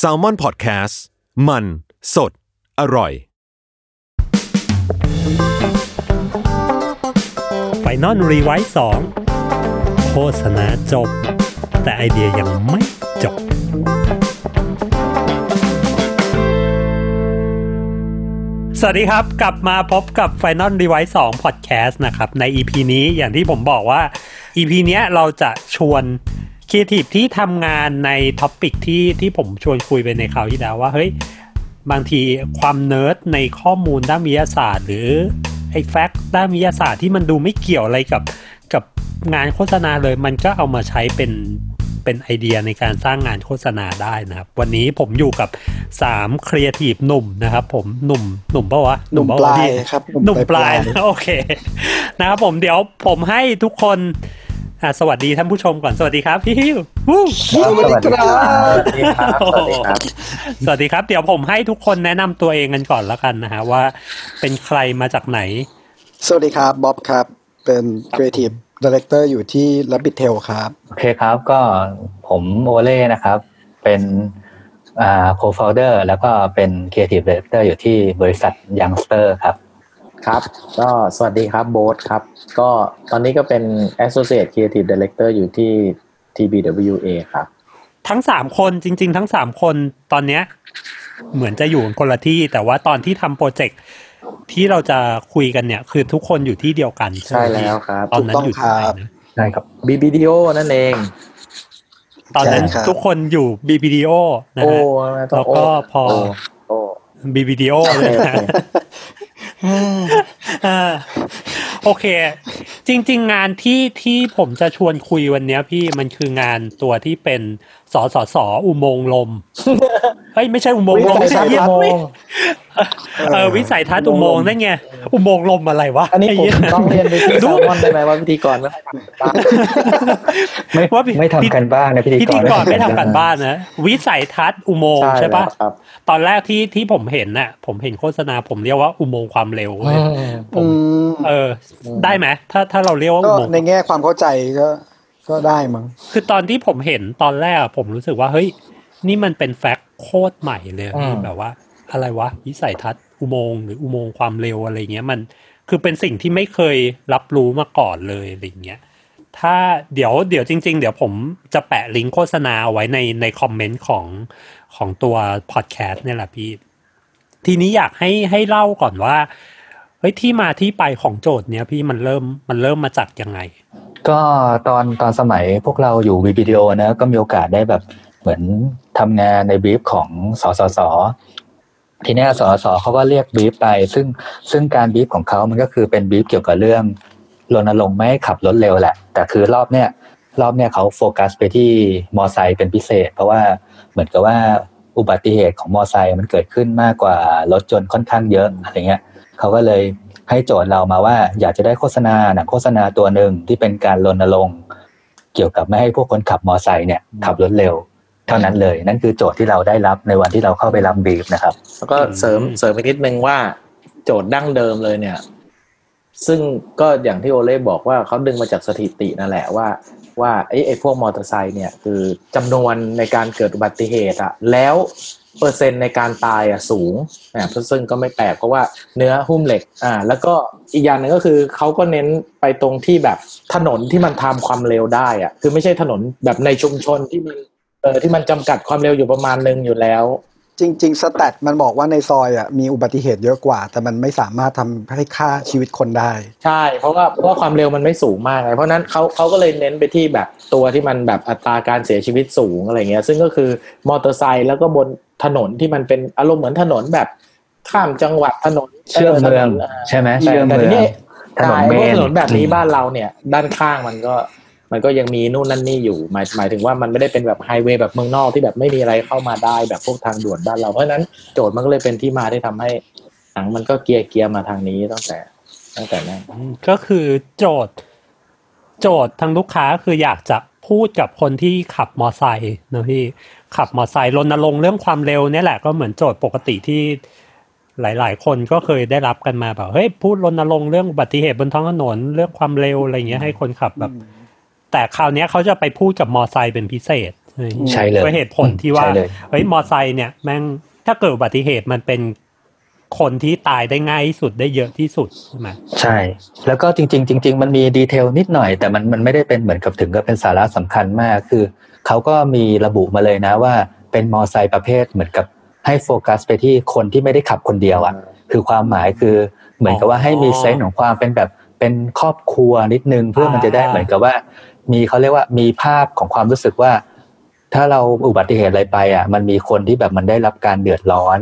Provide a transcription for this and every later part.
Salmon Podcast มัน สด อร่อย Final Revise 2โฆษณาจบ แต่ไอเดียยังไม่จบ สวัสดีครับ กลับมาพบกับ Final Revise 2 Podcast นะครับ ใน EP นี้อย่างที่ผมบอกว่า EP เนี้ยเราจะชวน ครีเอทีฟที่ทำงานใน topic ที่ที่ผมชวนคุยไปในคราวที่แล้วว่าเฮ้ยบางทีความเนิร์ดในข้อมูลด้านวิทยาศาสตร์ หรือไอ้ fact ด้านวิทยาศาสตร์ที่มันดูไม่เกี่ยวอะไรกับกับงานโฆษณาเลย มันก็เอามาใช้เป็นเป็นไอเดียในการสร้างงานโฆษณาได้นะครับ วันนี้ผมอยู่กับ3ครีเอทีฟหนุ่มนะครับผมหนุ่มหนุ่มปะวะหนุ่มปะปวะปลายพี่ครับหนุ่มปลายนะโอเคนะครับผมเดี๋ยวผมให้ทุกคน อะสวัสดีท่านผู้ชมก่อนสวัสดีครับพี่ฮิววู้สวัสดีครับ สวัสดีครับ สวัสดีครับ สวัสดีครับ เดี๋ยวผมให้ทุกคนแนะนำตัวเองกันก่อนแล้วกันนะฮะว่าเป็นใครมาจากไหน สวัสดีครับบ๊อบครับ เป็น Creative Director อยู่ที่ Rabbit Tail ครับ โอเคครับก็ผมโอเล่นะครับ เป็นอ่า co-founder แล้วก็เป็น creative director อยู่ที่บริษัท Youngster ครับ ครับก็สวัสดีครับโบ๊ทครับ ก็ตอนนี้ก็เป็น Associate Creative Director อยู่ที่ TBWA ครับ ทั้งสามคนจริง ๆ ทั้งสามคนตอนเนี้ยเหมือนจะอยู่กันคนละที่ แต่ว่าตอนที่ทำโปรเจกต์ที่เราจะคุยกันเนี่ย คือทุกคนอยู่ที่เดียวกันใช่ไหมใช่แล้วครับตอนนั้นอยู่ที่ไหนถูกต้องครับนะใช่ครับ BBDO นั่นเอง ตอนนั้นใช่ครับทุกคนอยู่ BBDO นะโอ้ฮะต้แล้องวก็พอโโอ้ BBDO โอเลยเคนะอ่า โอเค จริง ๆ งานที่ที่ผมจะชวนคุยวันเนี้ยพี่มันคืองานตัวที่เป็นสสสอุโมงค์ลมเฮ้ยไม่ใช่อุโมงค์ลมวิสัยทัศน์เหี้ยอุโมงค์ เออวิสัยทัศน์อุโมงค์นั่นไงอุโมงค์ลมอะไรวะอันนี้ผมไเหี้ยต้องเรียนไปที่แซลมอนได้ไหมว่าพิธีกรไม่ค่อยทำบ้างไม่ว่าพี่ไม่ทำกันบ้างนะพิธีพิธีกรไม่ทำกันบ้านนะวิสัยทัศน์อุโมงค์ใช่ใช่ปะแล้วครับตอนแรกที่ที่ผมเห็นน่ะ ผมเห็นโฆษณาผมเรียกว่าอุโมงค์ความเร็วเว้ยผมอืมเออ ได้ไหมถ้าถ้าเราเรียกว่าก็อุโมงค์ในแง่ความเข้าใจก็ก็ได้มั้งคือตอนที่ผมเห็นตอนแรกอะผมรู้สึกว่าเฮ้ยนี่มันเป็นแฟกต์โคตรใหม่เลยอะอืมแบบว่า อะไรวะ วิสัยทัศน์อุโมงค์หรืออุโมงค์ความเร็วอะไรเงี้ยมันคือเป็นสิ่งที่ไม่เคยรับรู้มาก่อนเลยอะไรเงี้ยถ้าเดี๋ยวเดี๋ยวจริง ๆ เดี๋ยวผมจะแปะลิงก์โฆษณาเอาไว้ในในคอมเมนต์ของของตัวพอดแคสต์เนี่ยแหละพี่ ทีนี้อยากให้ให้เล่าก่อนว่าเฮ้ยที่มาที่ไปของโจทย์เนี้ยพี่มันเริ่มมันเริ่มมาจากยังไง ก็ตอนตอนสมัยพวกเราอยู่ VBDO นะก็มีโอกาสได้แบบเหมือนทำงานในบีฟของสสส ทีเนี้ยสสเขาก็เรียกบีฟไป ซึ่งซึ่งการบีฟของเขามันก็คือเป็นบีฟเกี่ยวกับเรื่องรณรงค์ไม่ขับรถเร็วแหละ แต่คือรอบเนี้ยรอบเนี้ยเขาโฟกัสไปที่มอไซค์เป็นพิเศษ เพราะว่าเหมือนกับว่าอุบัติเหตุของมอไซค์มันเกิดขึ้นมากกว่ารถจนค่อนข้างเยอะอะไรเงี้ยเขาก็เลยให้โจทย์เรามาว่า อยากจะได้โฆษณาหนังโฆษณาตัวหนึ่งที่เป็นการรณรงค์เกี่ยวกับไม่ให้พวกคนขับมอไซค์เนี่ยขับรถเร็ว ท่านั้นเลย นั่นคือโจทย์ที่เราได้รับในวันที่เราเข้าไปรับบีฟนะครับ แล้วก็เสริมเสริมไปนิดนึงว่าโจทย์ดั้งเดิมเลยเนี่ย ซึ่งก็อย่างที่โอเล่บอกว่าเขาดึงมาจากสถิตินั่นแหละว่า ว่าไอ้ไอ้พวกมอเตอร์ไซค์เนี่ย คือจำนวนในการเกิดอุบัติเหตุอะแล้วเปอร์เซ็นต์ในการตายอะสูงนะซึ่งก็ไม่แปลกเพราะว่าเนื้อหุ้มเหล็กอ่าแล้วก็อีกอย่างหนึ่งก็คือเขาก็เน้นไปตรงที่แบบถนนที่มันทำความเร็วได้อะคือไม่ใช่ถนนแบบในชุมชนที่มัน เออที่มันจำกัดความเร็วอยู่ประมาณหนึ่งอยู่แล้ว จริง ๆ สแตทมันบอกว่าในซอยอะมีอุบัติเหตุเยอะกว่า แต่มันไม่สามารถทำให้ฆ่าชีวิตคนได้ ใช่ เพราะว่าเพราะว่าความเร็วมันไม่สูงมากไงเพราะฉะนั้นเขาเขาก็เลยเน้นไปที่แบบตัวที่มันแบบอัตราการเสียชีวิตสูงอะไรเงี้ย ซึ่งก็คือมอเตอร์ไซค์แล้วก็บนถนนที่มันเป็นอารมณ์เหมือนถนนแบบข้ามจังหวัดถนนเชื่อมเมืองถนนใช่ไหมแต่เชื่อมแต่เมืทีองนี้ถนนใช่เมพวกนถนนแบบนี้บ้านเราเนี่ย ด้านข้างมันก็ มันก็ยังมีนู่นนั่นนี่อยู่หมายหมายถึงว่ามันไม่ได้เป็นแบบไฮเวย์แบบเมืองนอกที่แบบไม่มีอะไรเข้ามาได้แบบพวกทางด่วนบ้านเราเพราะฉะนั้นโจทย์มันก็เลยเป็นที่มาที่ทำให้หนังมันก็เกียร์เกียร์มาทางนี้ตั้งแต่ ตั้งแต่นั้นอืมก็คือโจทย์ โจทย์ทางลูกค้าคืออยากจะพูดกับคนที่ขับมอไซค์นะพี่ขับมอไซค์รณรงค์เรื่องความเร็วเนี่ยแหละก็เหมือนโจทย์ปกติที่หลาย ๆ คนก็เคยได้รับกันมาแบบเฮ้ยพูดรณรงค์เรื่องอุบัติเหตุบนท้องถนนเรื่องความเร็วอะไรเงี้ยให้คนขับแบบ แต่คราวเนี้ยเขาจะไปพูดกับมอไซค์เป็นพิเศษใช่เลยด้วยเหตุผลที่ว่าใช่เลยเฮ้ยมอไซค์เนี่ยแม่งถ้าเกิดอุบัติเหตุมันเป็นคนที่ตายได้ง่ายที่สุดได้เยอะที่สุดใช่ไหมใช่ แล้วก็จริง ๆ จริง ๆ มันมีดีเทลนิดหน่อย แต่มันมันไม่ได้เป็นเหมือนกับถึงกับเป็นสาระสำคัญมากคือเขาก็มีระบุมาเลยนะว่าเป็นมอไซค์ประเภทเหมือนกับให้โฟกัสไปที่คนที่ไม่ได้ขับคนเดียวอะ คือความหมายคือเหมือนกับว่าให้มีเซนส์ของความเป็นแบบเป็นครอบครัวนิดนึงเพื่อมันจะได้เหมือนกับว่า มีเขาเรียกว่ามีภาพของความรู้สึกว่า ถ้าเราอุบัติเหตุอะไรไป อะ มันมีคนที่แบบมันได้รับการเดือดร้อน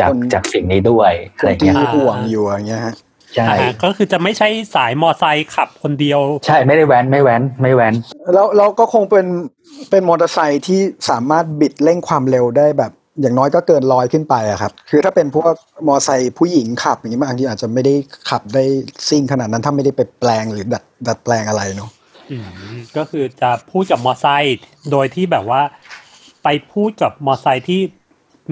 จากคนจากสิ่งนี้ด้วยอะไรที่เงี้ยห่วงอยู่อย่างเงี้ยฮะใช่อ่าฮะก็คือจะไม่ใช่สายมอไซค์ขับคนเดียว ใช่ไม่ได้แว้นไม่แว้นไม่แว้นแล้วเราก็คงเป็นเป็นมอเตอร์ไซค์ที่สามารถบิดเร่งความเร็วได้แบบ อย่างน้อยก็เกินร้อยขึ้นไปอะครับ คือถ้าเป็นพวกมอเตอร์ไซค์ผู้หญิงขับอย่างนี้บางทีอาจจะไม่ได้ขับได้ซิ่งขนาดนั้นถ้าไม่ได้ไปแปลงหรือดัดดัดแปลงอะไรเนาะอืม ก็คือจะพูดกับมอไซค์โดยที่แบบว่า ไปพูดกับมอไซค์ที่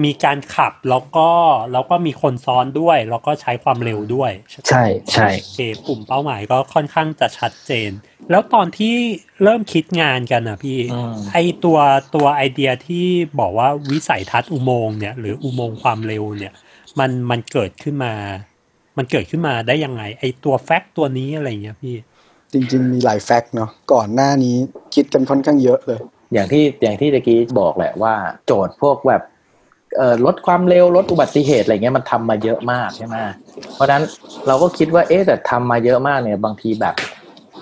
มีการขับแล้วก็แล้วก็มีคนซ้อนด้วย แล้วก็ใช้ความเร็วด้วย ใช่ใช่โอเคกลุ่มเป้าหมายก็ค่อนข้างจะชัดเจน แล้วตอนที่เริ่มคิดงานกันอะพี่อืมไอตัวตัวไอเดียที่บอกว่าวิสัยทัศน์อุโมงค์เนี่ยหรืออุโมงค์ความเร็วเนี่ย มันมันเกิดขึ้นมา มันเกิดขึ้นมาได้ยังไง ไอตัวแฟกต์ตัวนี้อะไรเงี้ยพี่ จริง ๆ มีหลายแฟกต์เนาะก่อนหน้านี้คิดกันค่อนข้างเยอะเลย อย่างที่อย่างที่ตะกี้บอกแหละว่า โจทย์พวกแบบเอ่อลดความเร็วลดอุบัติเหตุอะไรเงี้ยมันทำมาเยอะมากใช่ไหมเพราะฉะนั้นเราก็คิดว่าเอ๊ะแต่ทำมาเยอะมากเนี่ยบางทีแบบ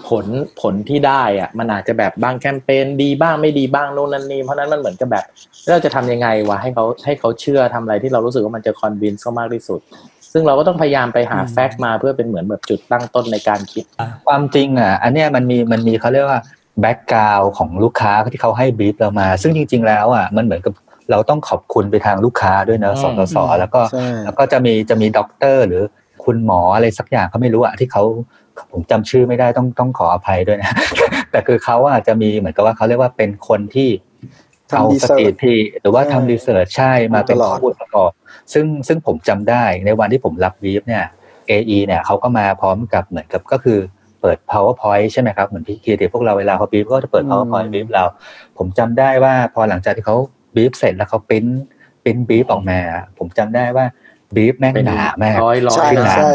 ผลผลที่ได้อะมันอาจจะแบบบางแคมเปญดีบ้างไม่ดีบ้างโน่นนั่นนี่เพราะนั้นมันเหมือนกับแบบเราจะทำยังไงวะให้เขาให้เขาเชื่อทำอะไรที่เรารู้สึกว่ามันจะ convince เขามากที่สุด ซึ่งเราก็ต้องพยายามไปหาอืม fact มาเพื่อเป็นเหมือนแบบจุดตั้งต้นในการคิด ความจริงอะ อันเนี้ยมันมีมันมีเขาเรียกว่า background ของลูกค้าที่เขาให้บีฟเรามา ซึ่งจริง ๆ แล้วอะมันเหมือนกับเราต้องขอบคุณไปทางลูกค้าด้วยเนอะอืมสสสแล้วก็ใช่แล้วก็จะมีจะมีด็อกเตอร์หรือคุณหมออะไรสักอย่างเขาไม่รู้อะที่เขาผมจำชื่อไม่ได้ต้องต้องขออภัยด้วยนะ แต่คือเขาอะจะมีเหมือนกับว่าเขาเรียกว่าเป็นคนที่ทำเอาส research ถิติหรือว่าใช่ทำ research ใช่มาเป็นตลอดข้อมูลประกอบ ซึ่งซึ่งผมจำได้ในวันที่ผมรับวีฟเนี่ย AE เนี่ยเขาก็มาพร้อมกับเหมือนกับก็คือเปิด PowerPoint ใช่ไหมครับ เหมือนที่คือพวกเราเวลาเขาบีฟก็จะเปิด powerpoint บีฟเรา ผมจำได้ว่าพอหลังจากที่เขาบีฟเสร็จแล้วเขา print print brief ออกมา ผมจำได้ว่าบีฟแม่งเป็นหนามากร้อยร้อยใช่ขึ้นมาใช่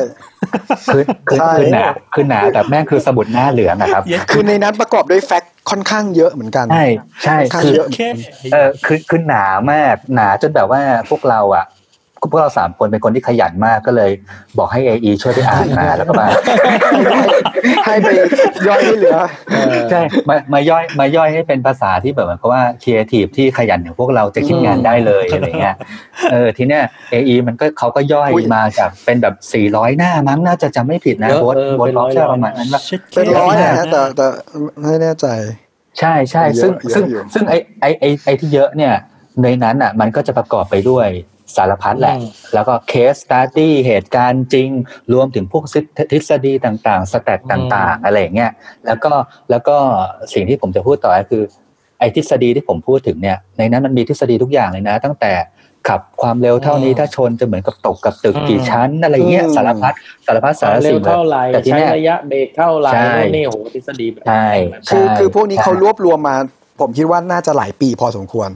คือคือใช่คือหนาคือหนาแบบแม่งคือสมุดหน้าเหลืองอะครับ คือในนั้นประกอบด้วย fact ค่อนข้างเยอะเหมือนกัน ใช่ใช่ค่อนข้างคือเยอะแค่เออคือคือหนามากหนาจนแบบว่าพวกเราอะ พวกเราสามคนเป็นคนที่ขยันมากก็เลย บอกให้ AE ช่วยไปอ่านมาแล้วก็มาให้ไปย่อยให้เหลือใช่มามาย่อยมาย่อยให้เป็นภาษาที่แบบเหมือนกับว่าครีเอทีฟที่ขยันอย่างพวกเราจะคิดงานได้เลยอะไรเงี้ยเออทีเนี้ย AE มันก็เขาก็ย่อยอุ๊ยมาจากเป็นแบบ 400 หน้ามั้งน่าจะจำไม่ผิดนะเยอะโบทเออโบทเป็นล็ร้ออกยใช่ร้อยประมาณนั้นปะเป็นร้อยนะฮะแต่แต่ไม่แน่ใจ ใช่ใช่ซึ่งเยอะซึ่งเยอะอยู่ซึ่งไอไอไอไอที่เยอะเนี่ยในนั้นอะ มันก็จะประกอบไปด้วย สารพัดแหละอืมแล้วก็เคสตัดดี้เหตุการณ์จริง รวมถึงพวกทฤษฎีต่างๆ สแตทต่างๆ อะไรอย่างเงี้ย แล้วก็แล้วก็สิ่งที่ผมจะพูดต่อก็คือ ไอทฤษฎีที่ผมพูดถึงเนี่ย ในนั้นมันมีทฤษฎีทุกอย่างเลยนะ ตั้งแต่ขับความเร็วเท่านี้อืมถ้าชนจะเหมือนกับตกกับตึกอืมกี่ชั้นอะไรเงี้ยอืมสารพัดสารพัดคสาวารมเร็สิ่วงเลยเท่าไหร่แต่ทีใช้เนี้ยระยะเบรกเท่าไหร่ใช่นู่นนี่โหทฤษฎีแบบใช่คือใช่คือพวกนี้ใช่เขารวบรวมมา ผมคิดว่าน่าจะหลายปีพอสมควร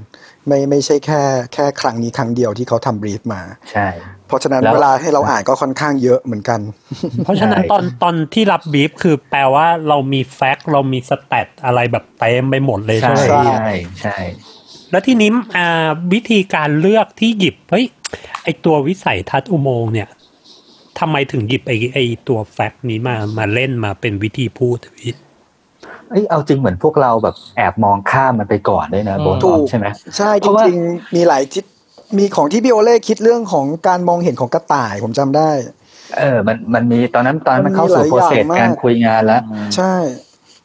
ไม่ไม่ใช่แค่แค่ครั้งนี้ครั้งเดียวที่เขาทำบรีฟมา ใช่ เพราะฉะนั้นแล้วเวลาให้เราอ่านก็ค่อนข้างเยอะเหมือนกัน เพราะฉะนั้นใช่ตอนตอนที่รับบีฟคือแปลว่าเรามีแฟกต์เรามีสแตทอะไรแบบเต็มไปหมดเลยใช่ใช่ไหมใช่ใช่ใช่ แล้วที่นี้อ่าวิธีการเลือกที่หยิบเฮ้ยไอตัววิสัยทัศน์อุโมงค์เนี่ยทำไมถึงหยิบไอไอตัวแฟกต์นี้มามาเล่นมาเป็นวิธีพูดพี่ เอ้ยเอาจริงเหมือนพวกเราแบบแอบมองข้ามมันไปก่อนด้วยนะอืมโบนถูบอกกใช่ไหมใช่เพจราะว่าริงๆมีหลายทิศมีของที่พี่โอเล่คิดเรื่องของการมองเห็นของกระต่ายผมจำได้ เออ มันมันมีตอนนั้นตอนนั้นมัมันนเข้าสู่มีโปรหลายเซอสย่างมากการคุยงานแล้วใช่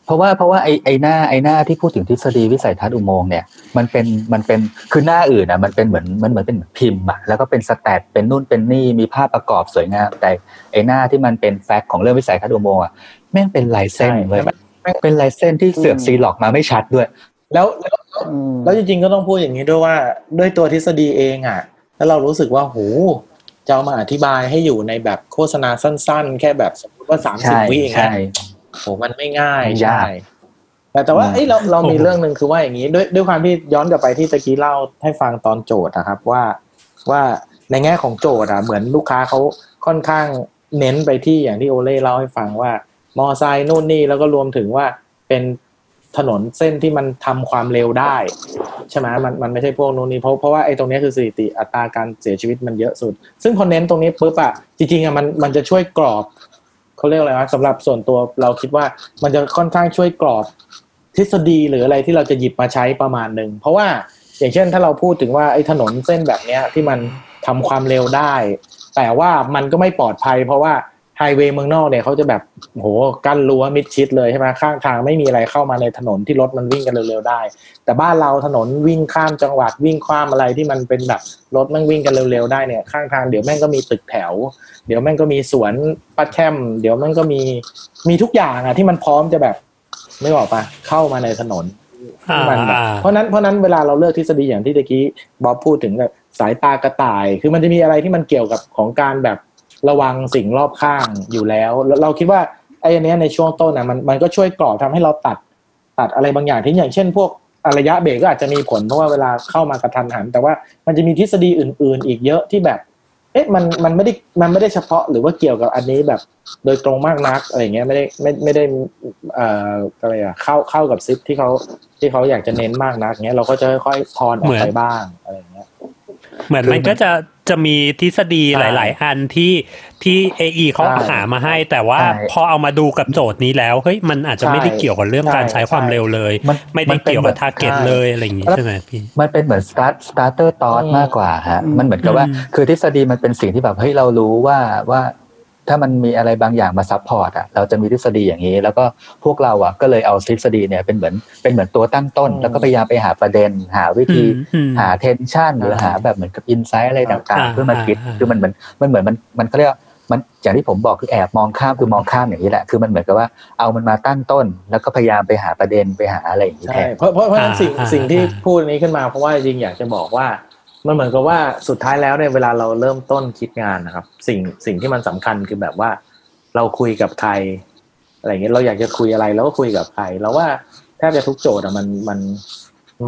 เพราะว่าเพราะว่าไอไอหน้าไอหน้าที่พูดถึงทฤษฎีวิสัยทัศน์อุโมงค์เนี่ย มันเป็นมันเป็นคือหน้าอื่นอะมันเป็นเหมือนมันเหมือนเป็นพิมพ์อะแล้วก็เป็น stat เป็นนู่นเป็นนี่มีภาพประกอบสวยงามแต่ไอหน้าที่มันเป็น fact ของเรื่องวิสัยทัศน์อุโมงค์อะแม่งเป็นลายเส้นใช่เลยแม่ง เป็นลายเส้นที่เสือกอืมซีร็อกซ์มาไม่ชัดด้วย แล้วแล้วอืมแล้วจริงๆก็ต้องพูดอย่างนี้ด้วยว่า ด้วยตัวทฤษฎีเองอะ แล้วเรารู้สึกว่าโหจะเอามาอธิบายให้อยู่ในแบบโฆษณาสั้น ๆ แค่แบบสมมติว่าสามสิบใช่วิอย่างเงี้ใช่ยโหมันไม่ง่ายมันยากใช่แต่แต่ว่าอืมเอ้ยเราเรามีโอ้โหเรื่องหนึ่งคือว่าอย่างนี้ด้วยด้วยความที่ย้อนกลับไปที่ตะกี้เล่าให้ฟังตอนโจทย์นะครับว่าว่าในแง่ของโจทย์อะเหมือนลูกค้าเขาค่อนข้างเน้นไปที่อย่างที่โอเล่เล่าให้ฟังว่า มอไซค์นู่นนี่แล้วก็รวมถึงว่าเป็นถนนเส้นที่มันทำความเร็วได้ ใช่ไหมมันมันไม่ใช่พวกนู้นนี่เพราะเพราะว่าไอ้ตรงนี้คือสถิติอัตราการเสียชีวิตมันเยอะสุด ซึ่งพอเน้นตรงนี้ปุ๊บอะจริงๆอะมันมันจะช่วยกรอบเขาเรียกอะไรวะสำหรับส่วนตัวเราคิดว่ามันจะค่อนข้างช่วยกรอบทฤษฎีหรืออะไรที่เราจะหยิบมาใช้ประมาณหนึ่งเพราะว่าอย่างเช่นถ้าเราพูดถึงว่าไอ้ถนนเส้นแบบเนี้ยที่มันทำความเร็วได้ แต่ว่ามันก็ไม่ปลอดภัย เพราะว่า ไฮเวย์เมืองนอกเนี่ยเขาจะแบบโหกั้นรั้วมิดชิดเลยใช่ไหมข้างทางไม่มีอะไรเข้ามาในถนนที่รถมันวิ่งกันเร็วๆได้ แต่บ้านเราถนนวิ่งข้ามจังหวัดวิ่งข้ามอะไรที่มันเป็นแบบรถแม่งวิ่งกันเร็วๆได้เนี่ย ข้างทางเดี๋ยวแม่งก็มีตึกแถว เดี๋ยวแม่งก็มีสวนปัดแคมเดี๋ยวแม่งก็มีมีทุกอย่างอะที่มันพร้อมจะแบบไม่บอกปะเข้ามาในถนนอ่ามันแบบอ่าเพราะนั้นเพราะนั้นเวลาเราเลือกทฤษฎีอย่างที่ตะกี้บ๊อบพูดถึงแบบสายตากระต่าย คือมันจะมีอะไรที่มันเกี่ยวกับของการแบบ ระวังสิ่งรอบข้างอยู่แล้ว เราคิดว่าไอ้อันเนี้ยในช่วงต้นนะมันมันก็ช่วยกรอบทำให้เราตัดตัดอะไรบางอย่างที่อย่างเช่น พวกระยะเบรกก็อาจจะมีผลเพราะว่าเวลาเข้ามากระทันหัน แต่ว่ามันจะมีทฤษฎีอื่น ๆ อีกเยอะที่แบบ เอ๊ะมันมันไม่ได้มันไม่ได้เฉพาะหรือว่าเกี่ยวกับอันนี้แบบโดยตรงมากนักอะไรเงี้ยไม่ได้ไม่ไม่ได้เอ่ออะไรอะเข้าเข้ากับซิปที่เขาที่เขาอยากจะเน้นมากนักเงี้ยเราก็จะค่อยๆทอนออกไปบ้างอะไรเงี้ย เหมือนมันก็จะจะมีทฤษฎีหลาย ๆ อันที่ที่ AI เขาใช่หามาให้ แต่ว่าใช่พอเอามาดูกับโจทย์นี้แล้วเฮ้ยมันอาจจะไม่ได้ใช่เกี่ยวกับเรื่องการใช่ใช้ความใช่เร็วเลยมันไม่ได้มันเป็นเกี่ยวกับแบบ target ใช่เลยอะไรอย่างงี้ใช่ไหมพี่มันเป็นเหมือน start starter thought อืมมากกว่าฮะอืมมันเหมือนกับว่าอืมคือทฤษฎีมันเป็นสิ่งที่แบบเฮ้ยเรารู้ว่าว่า ถ้ามันมีอะไรบางอย่างมา support อะเราจะมีทฤษฎีอย่างนี้ แล้วก็พวกเราอะก็เลยเอาทฤษฎีเนี่ยเป็นเหมือนเป็นเหมือนตัวตั้งต้นอืมแล้วก็พยายามไปหาประเด็น หาวิธีอืมอืมหา tension หรืออ่าหาแบบเหมือนกับ insight อะไรต่างอ่าๆเพื่อมาคิดอ่าคือมันเหมือนมันเหมือนมันมันเขาเรียกว่ามันอย่างที่ผมบอกคือแอบมองข้ามคือมองข้ามอย่างนี้แหละคือมันเหมือนกับว่าเอามันมาตั้งต้น แล้วก็พยายามไปหาประเด็นไปหาอะไรอย่างนี้แทใช่นเพราะเพราะเพราะฉะนั้นอ่าสิ่งอ่าสิ่งที่อ่าพูดนี้ขึ้นมาเพราะว่าจริงๆอยากจะบอกว่า มันเหมือนกับว่าสุดท้ายแล้วเนี่ยเวลาเราเริ่มต้นคิดงานนะครับ สิ่งสิ่งที่มันสำคัญคือแบบว่า เราคุยกับใครอะไรอย่างเงี้ยเราอยากจะคุยอะไรเราก็คุยกับใครแล้วว่าแทบจะทุกโจทย์อะมันมัน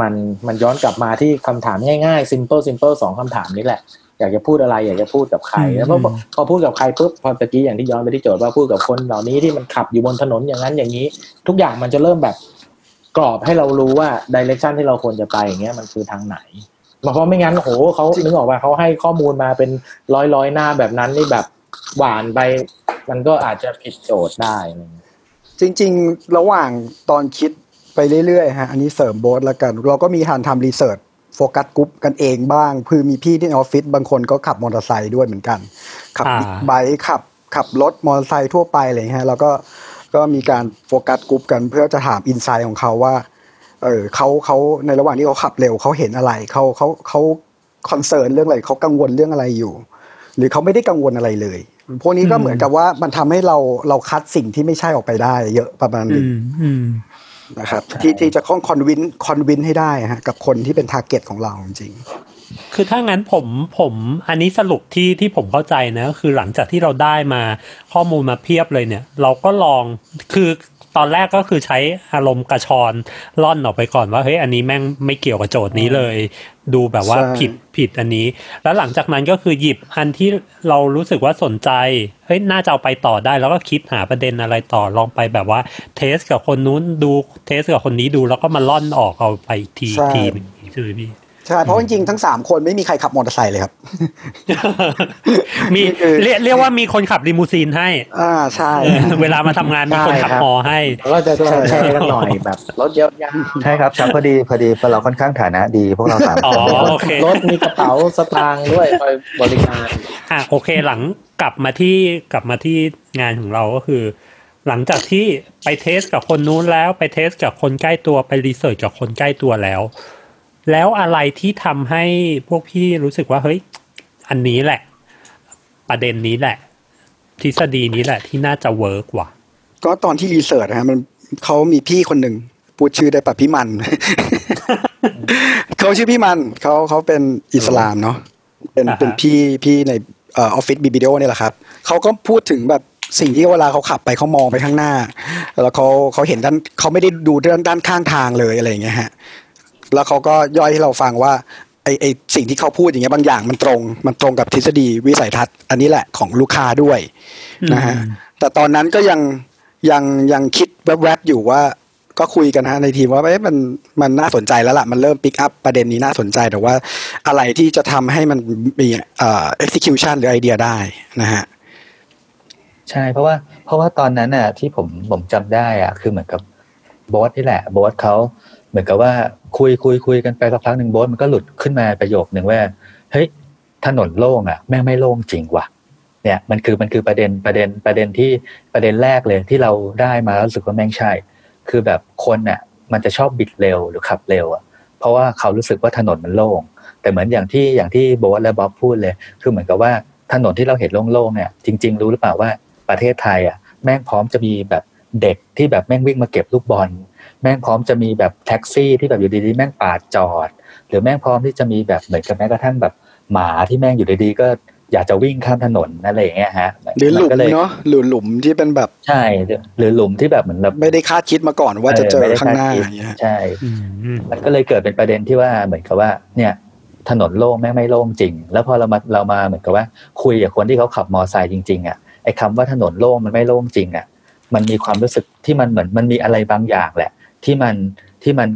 มันมันย้อนกลับมาที่คำถามง่ายๆ simple simple สองคำถามนี้แหละ อยากจะพูดอะไร อยากจะพูดกับใครอืมแล้วพอพอพูดกับใครปุ๊บพอตะกี้อย่างที่ย้อนไปที่โจทย์ว่าพูดกับคนเหล่านี้ที่มันขับอยู่บนถนนอย่างนั้นอย่างนี้ ทุกอย่างมันจะเริ่มแบบกรอบให้เรารู้ว่า direction ที่เราควรจะไปอย่างเงี้ยมันคือทางไหน เพราะไม่งั้นโอ้โหเขานึกออกว่าเขาให้ข้อมูลมาเป็นร้อยร้อยๆหน้าแบบนั้นนี่แบบหวานไป มันก็อาจจะผิดโจทย์ได้อะไรเงี้ยจริง ๆ ระหว่างตอนคิดไปเรื่อยๆฮะอันนี้เสริมบ๊อบแล้วกัน เราก็มีทานทำ research focus group กันเองบ้าง คือมีพี่ที่ในออฟฟิศบางคนก็ขับมอเตอร์ไซค์ด้วยเหมือนกัน ขับอ่าบิ๊กไบค์ขับขับรถมอเตอร์ไซค์ทั่วไปอะไรอย่างเงี้ยแล้วก็ก็มีการ focus group กันเพื่อจะถาม insight ของเขาว่า เออเขาเขาในระหว่างที่เขาขับเร็วเขาเห็นอะไรเขาเขาเขา concern เรื่องอะไรเขากังวลเรื่องอะไรอยู่ หรือเขาไม่ได้กังวลอะไรเลย พวกนี้ก็อืมเหมือนกับว่ามันทำให้เราเราคัดสิ่งที่ไม่ใช่ออกไปได้ เยอะประมาณหอืนึงมอืมนะครับที่ที่จะ convince convince ให้ได้ฮะกับคนที่เป็น target ของเราจริงคือถ้างั้นผมผมอันนี้สรุปที่ที่ผมเข้าใจนะก็คือหลังจากที่เราได้มาข้อมูลมาเพียบเลยเนี่ย เราก็ลองคือ ตอนแรกก็คือใช้อารมณ์กระชอนล่อนออกไปก่อนว่าเฮ้ยอันนี้แม่งไม่เกี่ยวกับโจทย์นี้เลย ดูแบบว่าใช่ผิดผิดอันนี้ แล้วหลังจากนั้นก็คือหยิบอันที่เรารู้สึกว่าสนใจเฮ้ยน่าจะเอาไปต่อได้ แล้วก็คิดหาประเด็นอะไรต่อลองไปแบบว่า เทสกับคนนู้นดูเทสกับคนนี้ดูแล้วก็มาล่อนออกเอาไปอีกทีใช่ทีหนึงใช่ไหมพี่ๆ ใช่เพราะจริงๆทั้งสามคนไม่มีใครขับมอเตอร์ไซค์เลยครับ มีนี่คือเรียกเรียกว่ามีคนขับลิมูซีนให้ อ่าใช่เออเวลามาทำงานมีคนขับใช่ครับฮอให้แล้วก็จะแชร์แชร์กันหน่อยแบบรถเยอะยาวใช่ครับครับพอดีพอดีเราค่อนข้างฐานะดีพวกเราสามอ๋อคนโอเครถมีกระเป๋าสตางค์ด้วยคอยบริการอะโอเคหลังกลับมาที่กลับมาที่งานของเราก็คือ หลังจากที่ไป test กับคนนู้นแล้วไป test กับคนใกล้ตัวไป research กับคนใกล้ตัวแล้ว แล้วอะไรที่ทำให้พวกพี่รู้สึกว่าเฮ้ย อันนี้แหละ ประเด็นนี้แหละ ทฤษฎีนี้แหละที่น่าจะ work ว่ะ ก็ตอนที่ research นะฮะมันเขามีพี่คนหนึ่งพูดชื่อได้ปะพี่มันเขาชื่อพี่มันเขาเขาเป็นอิสลามเนาะเป็นอ่าฮะเป็นพี่พี่ในเออออฟฟิศ BBDO เนี่ยแหละครับเขาก็พูดถึงแบบสิ่งที่เวลาเขาขับไปเขามองไปข้างหน้า แล้วเขาเขาเห็นด้านเขาไม่ได้ดูด้านด้านข้างทางเลยอะไรอย่างเงี้ยฮะ แล้วเขาก็ย่อยให้เราฟังว่าไอไอสิ่งที่เขาพูดอย่างเงี้ยบางอย่างมันตรง มันตรงกับทฤษฎีวิสัยทัศน์อันนี้แหละของลูกค้าด้วยนะฮะแต่ตอนนั้นก็ยังยังยังคิดแวบๆอยู่ว่าก็คุยกันฮะในทีมว่าเอ๊ะมันมันน่าสนใจแล้วล่ะ มันเริ่มปิกอัพประเด็นนี้น่าสนใจแต่ว่าอะไรที่จะทำให้มันมีเอ่อ execution หรือไอเดียได้นะฮะใช่เพราะว่าเพราะว่าตอนนั้นน่ะที่ผมผมจำได้อะคือเหมือนกับโบสนี่แหละโบสเขา เหมือนกับว่าคุยคุยคุยกันไปสักพักหนึ่งโบสมันก็หลุดขึ้นมาประโยคหนึ่งว่าเฮ้ยถนนโล่งอะแม่งไม่โล่งจริงว่ะเนี่ยมันคือมันคือประเด็นประเด็นประเด็นที่ประเด็นแรกเลยที่เราได้มาแล้วรู้สึกว่าแม่งใช่ คือแบบคนน่ะมันจะชอบบิดเร็วหรือขับเร็วอะเพราะว่าเขารู้สึกว่าถนนมันโล่งแต่เหมือนอย่างที่อย่างที่โบสและบ๊อบพูดเลย คือเหมือนกับว่าถนนที่เราเห็นโล่งๆเนี่ยจริง ๆ รู้หรือเปล่าว่าประเทศไทยอะแม่งพร้อมจะมีแบบ เด็กที่แบบแม่งวิ่งมาเก็บลูกบอล แม่งพร้อมจะมีแบบแท็กซี่ที่แบบอยู่ดีๆแม่งปาดจอด หรือแม่งพร้อมที่จะมีแบบเหมือนกับแม้กระทั่งแบบหมาที่แม่งอยู่ดีๆก็อยากจะวิ่งข้ามถนนอะไรอย่างเงี้ยฮะหรือหลุมนก็ยเนาะหรือหลุมที่เป็นแบบใช่ หรือหลุมที่แบบเหมือนแบบไม่ได้คาดคิดมาก่อนว่าจะเจอไม่ได้ข้างหน้าคดคิดอย่างเงี้ยใช่อืมมันก็เลยเกิดเป็นประเด็นที่ว่าเหมือนกับว่า เนี่ย ถนนโล่งแม่งไม่โล่งจริง แล้วพอเรามาเรามาเหมือนกับว่า คุยกับคนที่เขาขับมอไซค์จริงๆอะไอ้คำว่าถนนโล่งมันไม่โล่งจริงอะ มันมีความรู้สึกที่มันเหมือนมันมีอะไรบางอย่างแหละ ที่มันที่มัน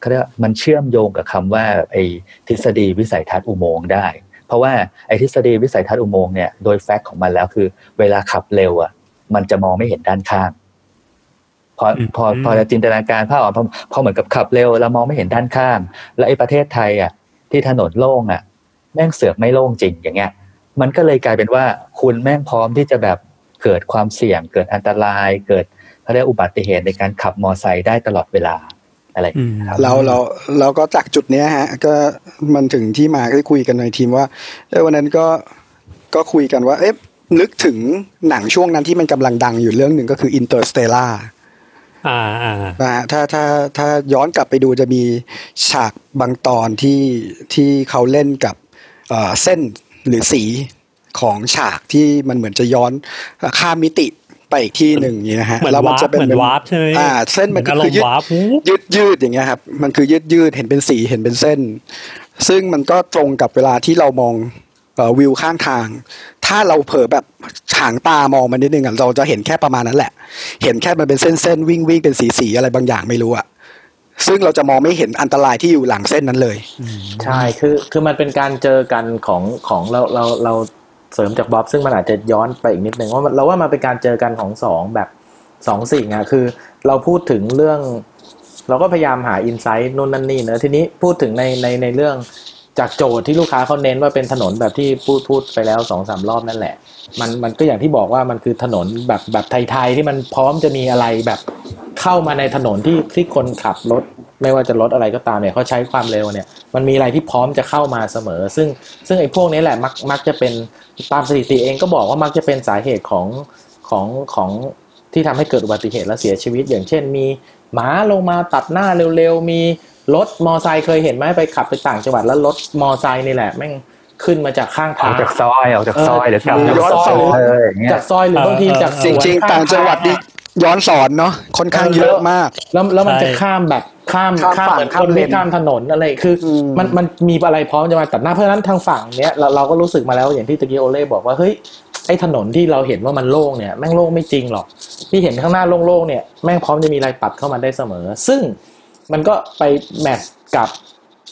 เขาเรียกว่ามันเชื่อมโยงกับคำว่าไอ้ทฤษฎีวิสัยทัศน์อุโมงค์ได้ เพราะว่าไอ้ทฤษฎีวิสัยทัศน์อุโมงค์เนี่ยโดยแฟกต์ของมันแล้วคือ เวลาขับเร็วอะ มันจะมองไม่เห็นด้านข้างพออืมพอพอจะจินตนาการภาพออกพอพอเหมือนกับขับเร็วเรามองไม่เห็นด้านข้าง แล้วไอ้ประเทศไทยอะที่ถนนโล่งอะ แม่งเสือกไม่โล่งจริงอย่างเงี้ย มันก็เลยกลายเป็นว่าคุณแม่งพร้อมที่จะแบบ เกิดความเสี่ยง เกิดอันตราย เกิดเขาเรียกอุบัติเหตุในการขับมอไซค์ได้ตลอดเวลาอะไรอย่างเงี้ยครับเราเราเราก็จากจุดเนี้ยฮะ ก็มันถึงที่มาก็คุยกันในทีมว่าเอ้ยวันนั้นก็ก็คุยกันว่า เอ๊ะนึกถึงหนังช่วงนั้นที่มันกำลังดังอยู่เรื่องหนึ่งก็คือ Interstellar อ่าอ่านะฮะถ้าถ้าถ้าย้อนกลับไปดูจะมีฉากบางตอนที่ที่เขาเล่นกับเอ่อเส้นหรือสี ของฉากที่มันเหมือนจะย้อนข้ามมิติไปอีกที่หนึ่งอย่างนี้นะฮะเหมือนแล้วมัวาร์จะปเป็นเหมือนวาร์ปใช่ไหมอ่า เส้นมันก็เหคืออารมยืณ์ดวาร์ปหูยืดยืดอย่างเงี้ยครับ มันคือยืดยืดเห็นเป็นสีเห็นเป็นเส้น ซึ่งมันก็ตรงกับเวลาที่เรามองเอ่อวิวข้างทาง ถ้าเราเผลอแบบฉางตามองมันนิดนึงอะเราจะเห็นแค่ประมาณนั้นแหละ เห็นแค่มันเป็นเส้นเส้นวิ่งวิ่งเป็นสีสีอะไรบางอย่างไม่รู้อะซึ่งเราจะมองไม่เห็นอันตรายที่อยู่หลังเส้นนั้นเลย ใช่ คือ คือมันเป็นการเจอกันของของเราเราเรา เสริมจากบ๊อบซึ่งมันอาจจะย้อนไปอีกนิดนึงว่าเราว่ามันเป็นการเจอกันของสองแบบสองสิ่งอะคือเราพูดถึงเรื่อง เราก็พยายามหาอินไซต์นู่นนั่นนี่เนอะทีนี้พูดถึงในในในเรื่องจากโจทย์ที่ลูกค้าเขาเน้นว่าเป็นถนนแบบที่พูดพูดไปแล้วสองสามรอบนั่นแหละ มันมันก็อย่างที่บอกว่ามันคือถนนแบบแบบไทยๆที่มันพร้อมจะมีอะไรแบบเข้ามาในถนนที่ที่คนขับรถ ไม่ว่าจะรถอะไรก็ตามเนี่ยเขาใช้ความเร็วเนี่ย มันมีอะไรที่พร้อมจะเข้ามาเสมอ ซึ่งซึ่งไอ้พวกนี้แหละมักมักจะเป็นตามสถิติเองก็บอกว่ามักจะเป็นสาเหตุของของของที่ทำให้เกิดอุบัติเหตุและเสียชีวิต อย่างเช่น มีหมาลงมาตัดหน้าเร็วๆมีรถมอไซค์เคยเห็นไหมไปขับไปต่างจังหวัดแล้วรถมอไซค์นี่แหละแม่ง ขึ้นมาจากข้างออทากงจากซอยออกจากซอยเออหรือกลับย้อนสอนเอออย่างเงี้ยจากซอยหรือบางทีจากสจวนริงๆต่างจังหวัดนี่ย้อนสอนเนาะค่อนข้างเยอะมาก แล้วแล้วมันจะข้ามแบบข้ามข้ามข้ามฝั่งเหมือนข้าคมนเลที่นข้ามถนนอะไรคืออืมมันมันมีอะไรพร้อมจะมาตัดหน้าเพราะฉะนั้นทางฝั่งเนี้ยเราเราก็รู้สึกมาแล้วอย่างที่ตะกี้โอเล่บอกว่าเฮ้ยไอ้ถนนที่เราเห็นว่ามันโล่งเนี่ยแม่งโล่งไม่จริงหรอกที่เห็นข้างหน้าโล่งๆเนี่ยแม่งพร้อมจะมีอะไรตัดเข้ามาได้เสมอ ซึ่งมันก็ไปแมทช์กับ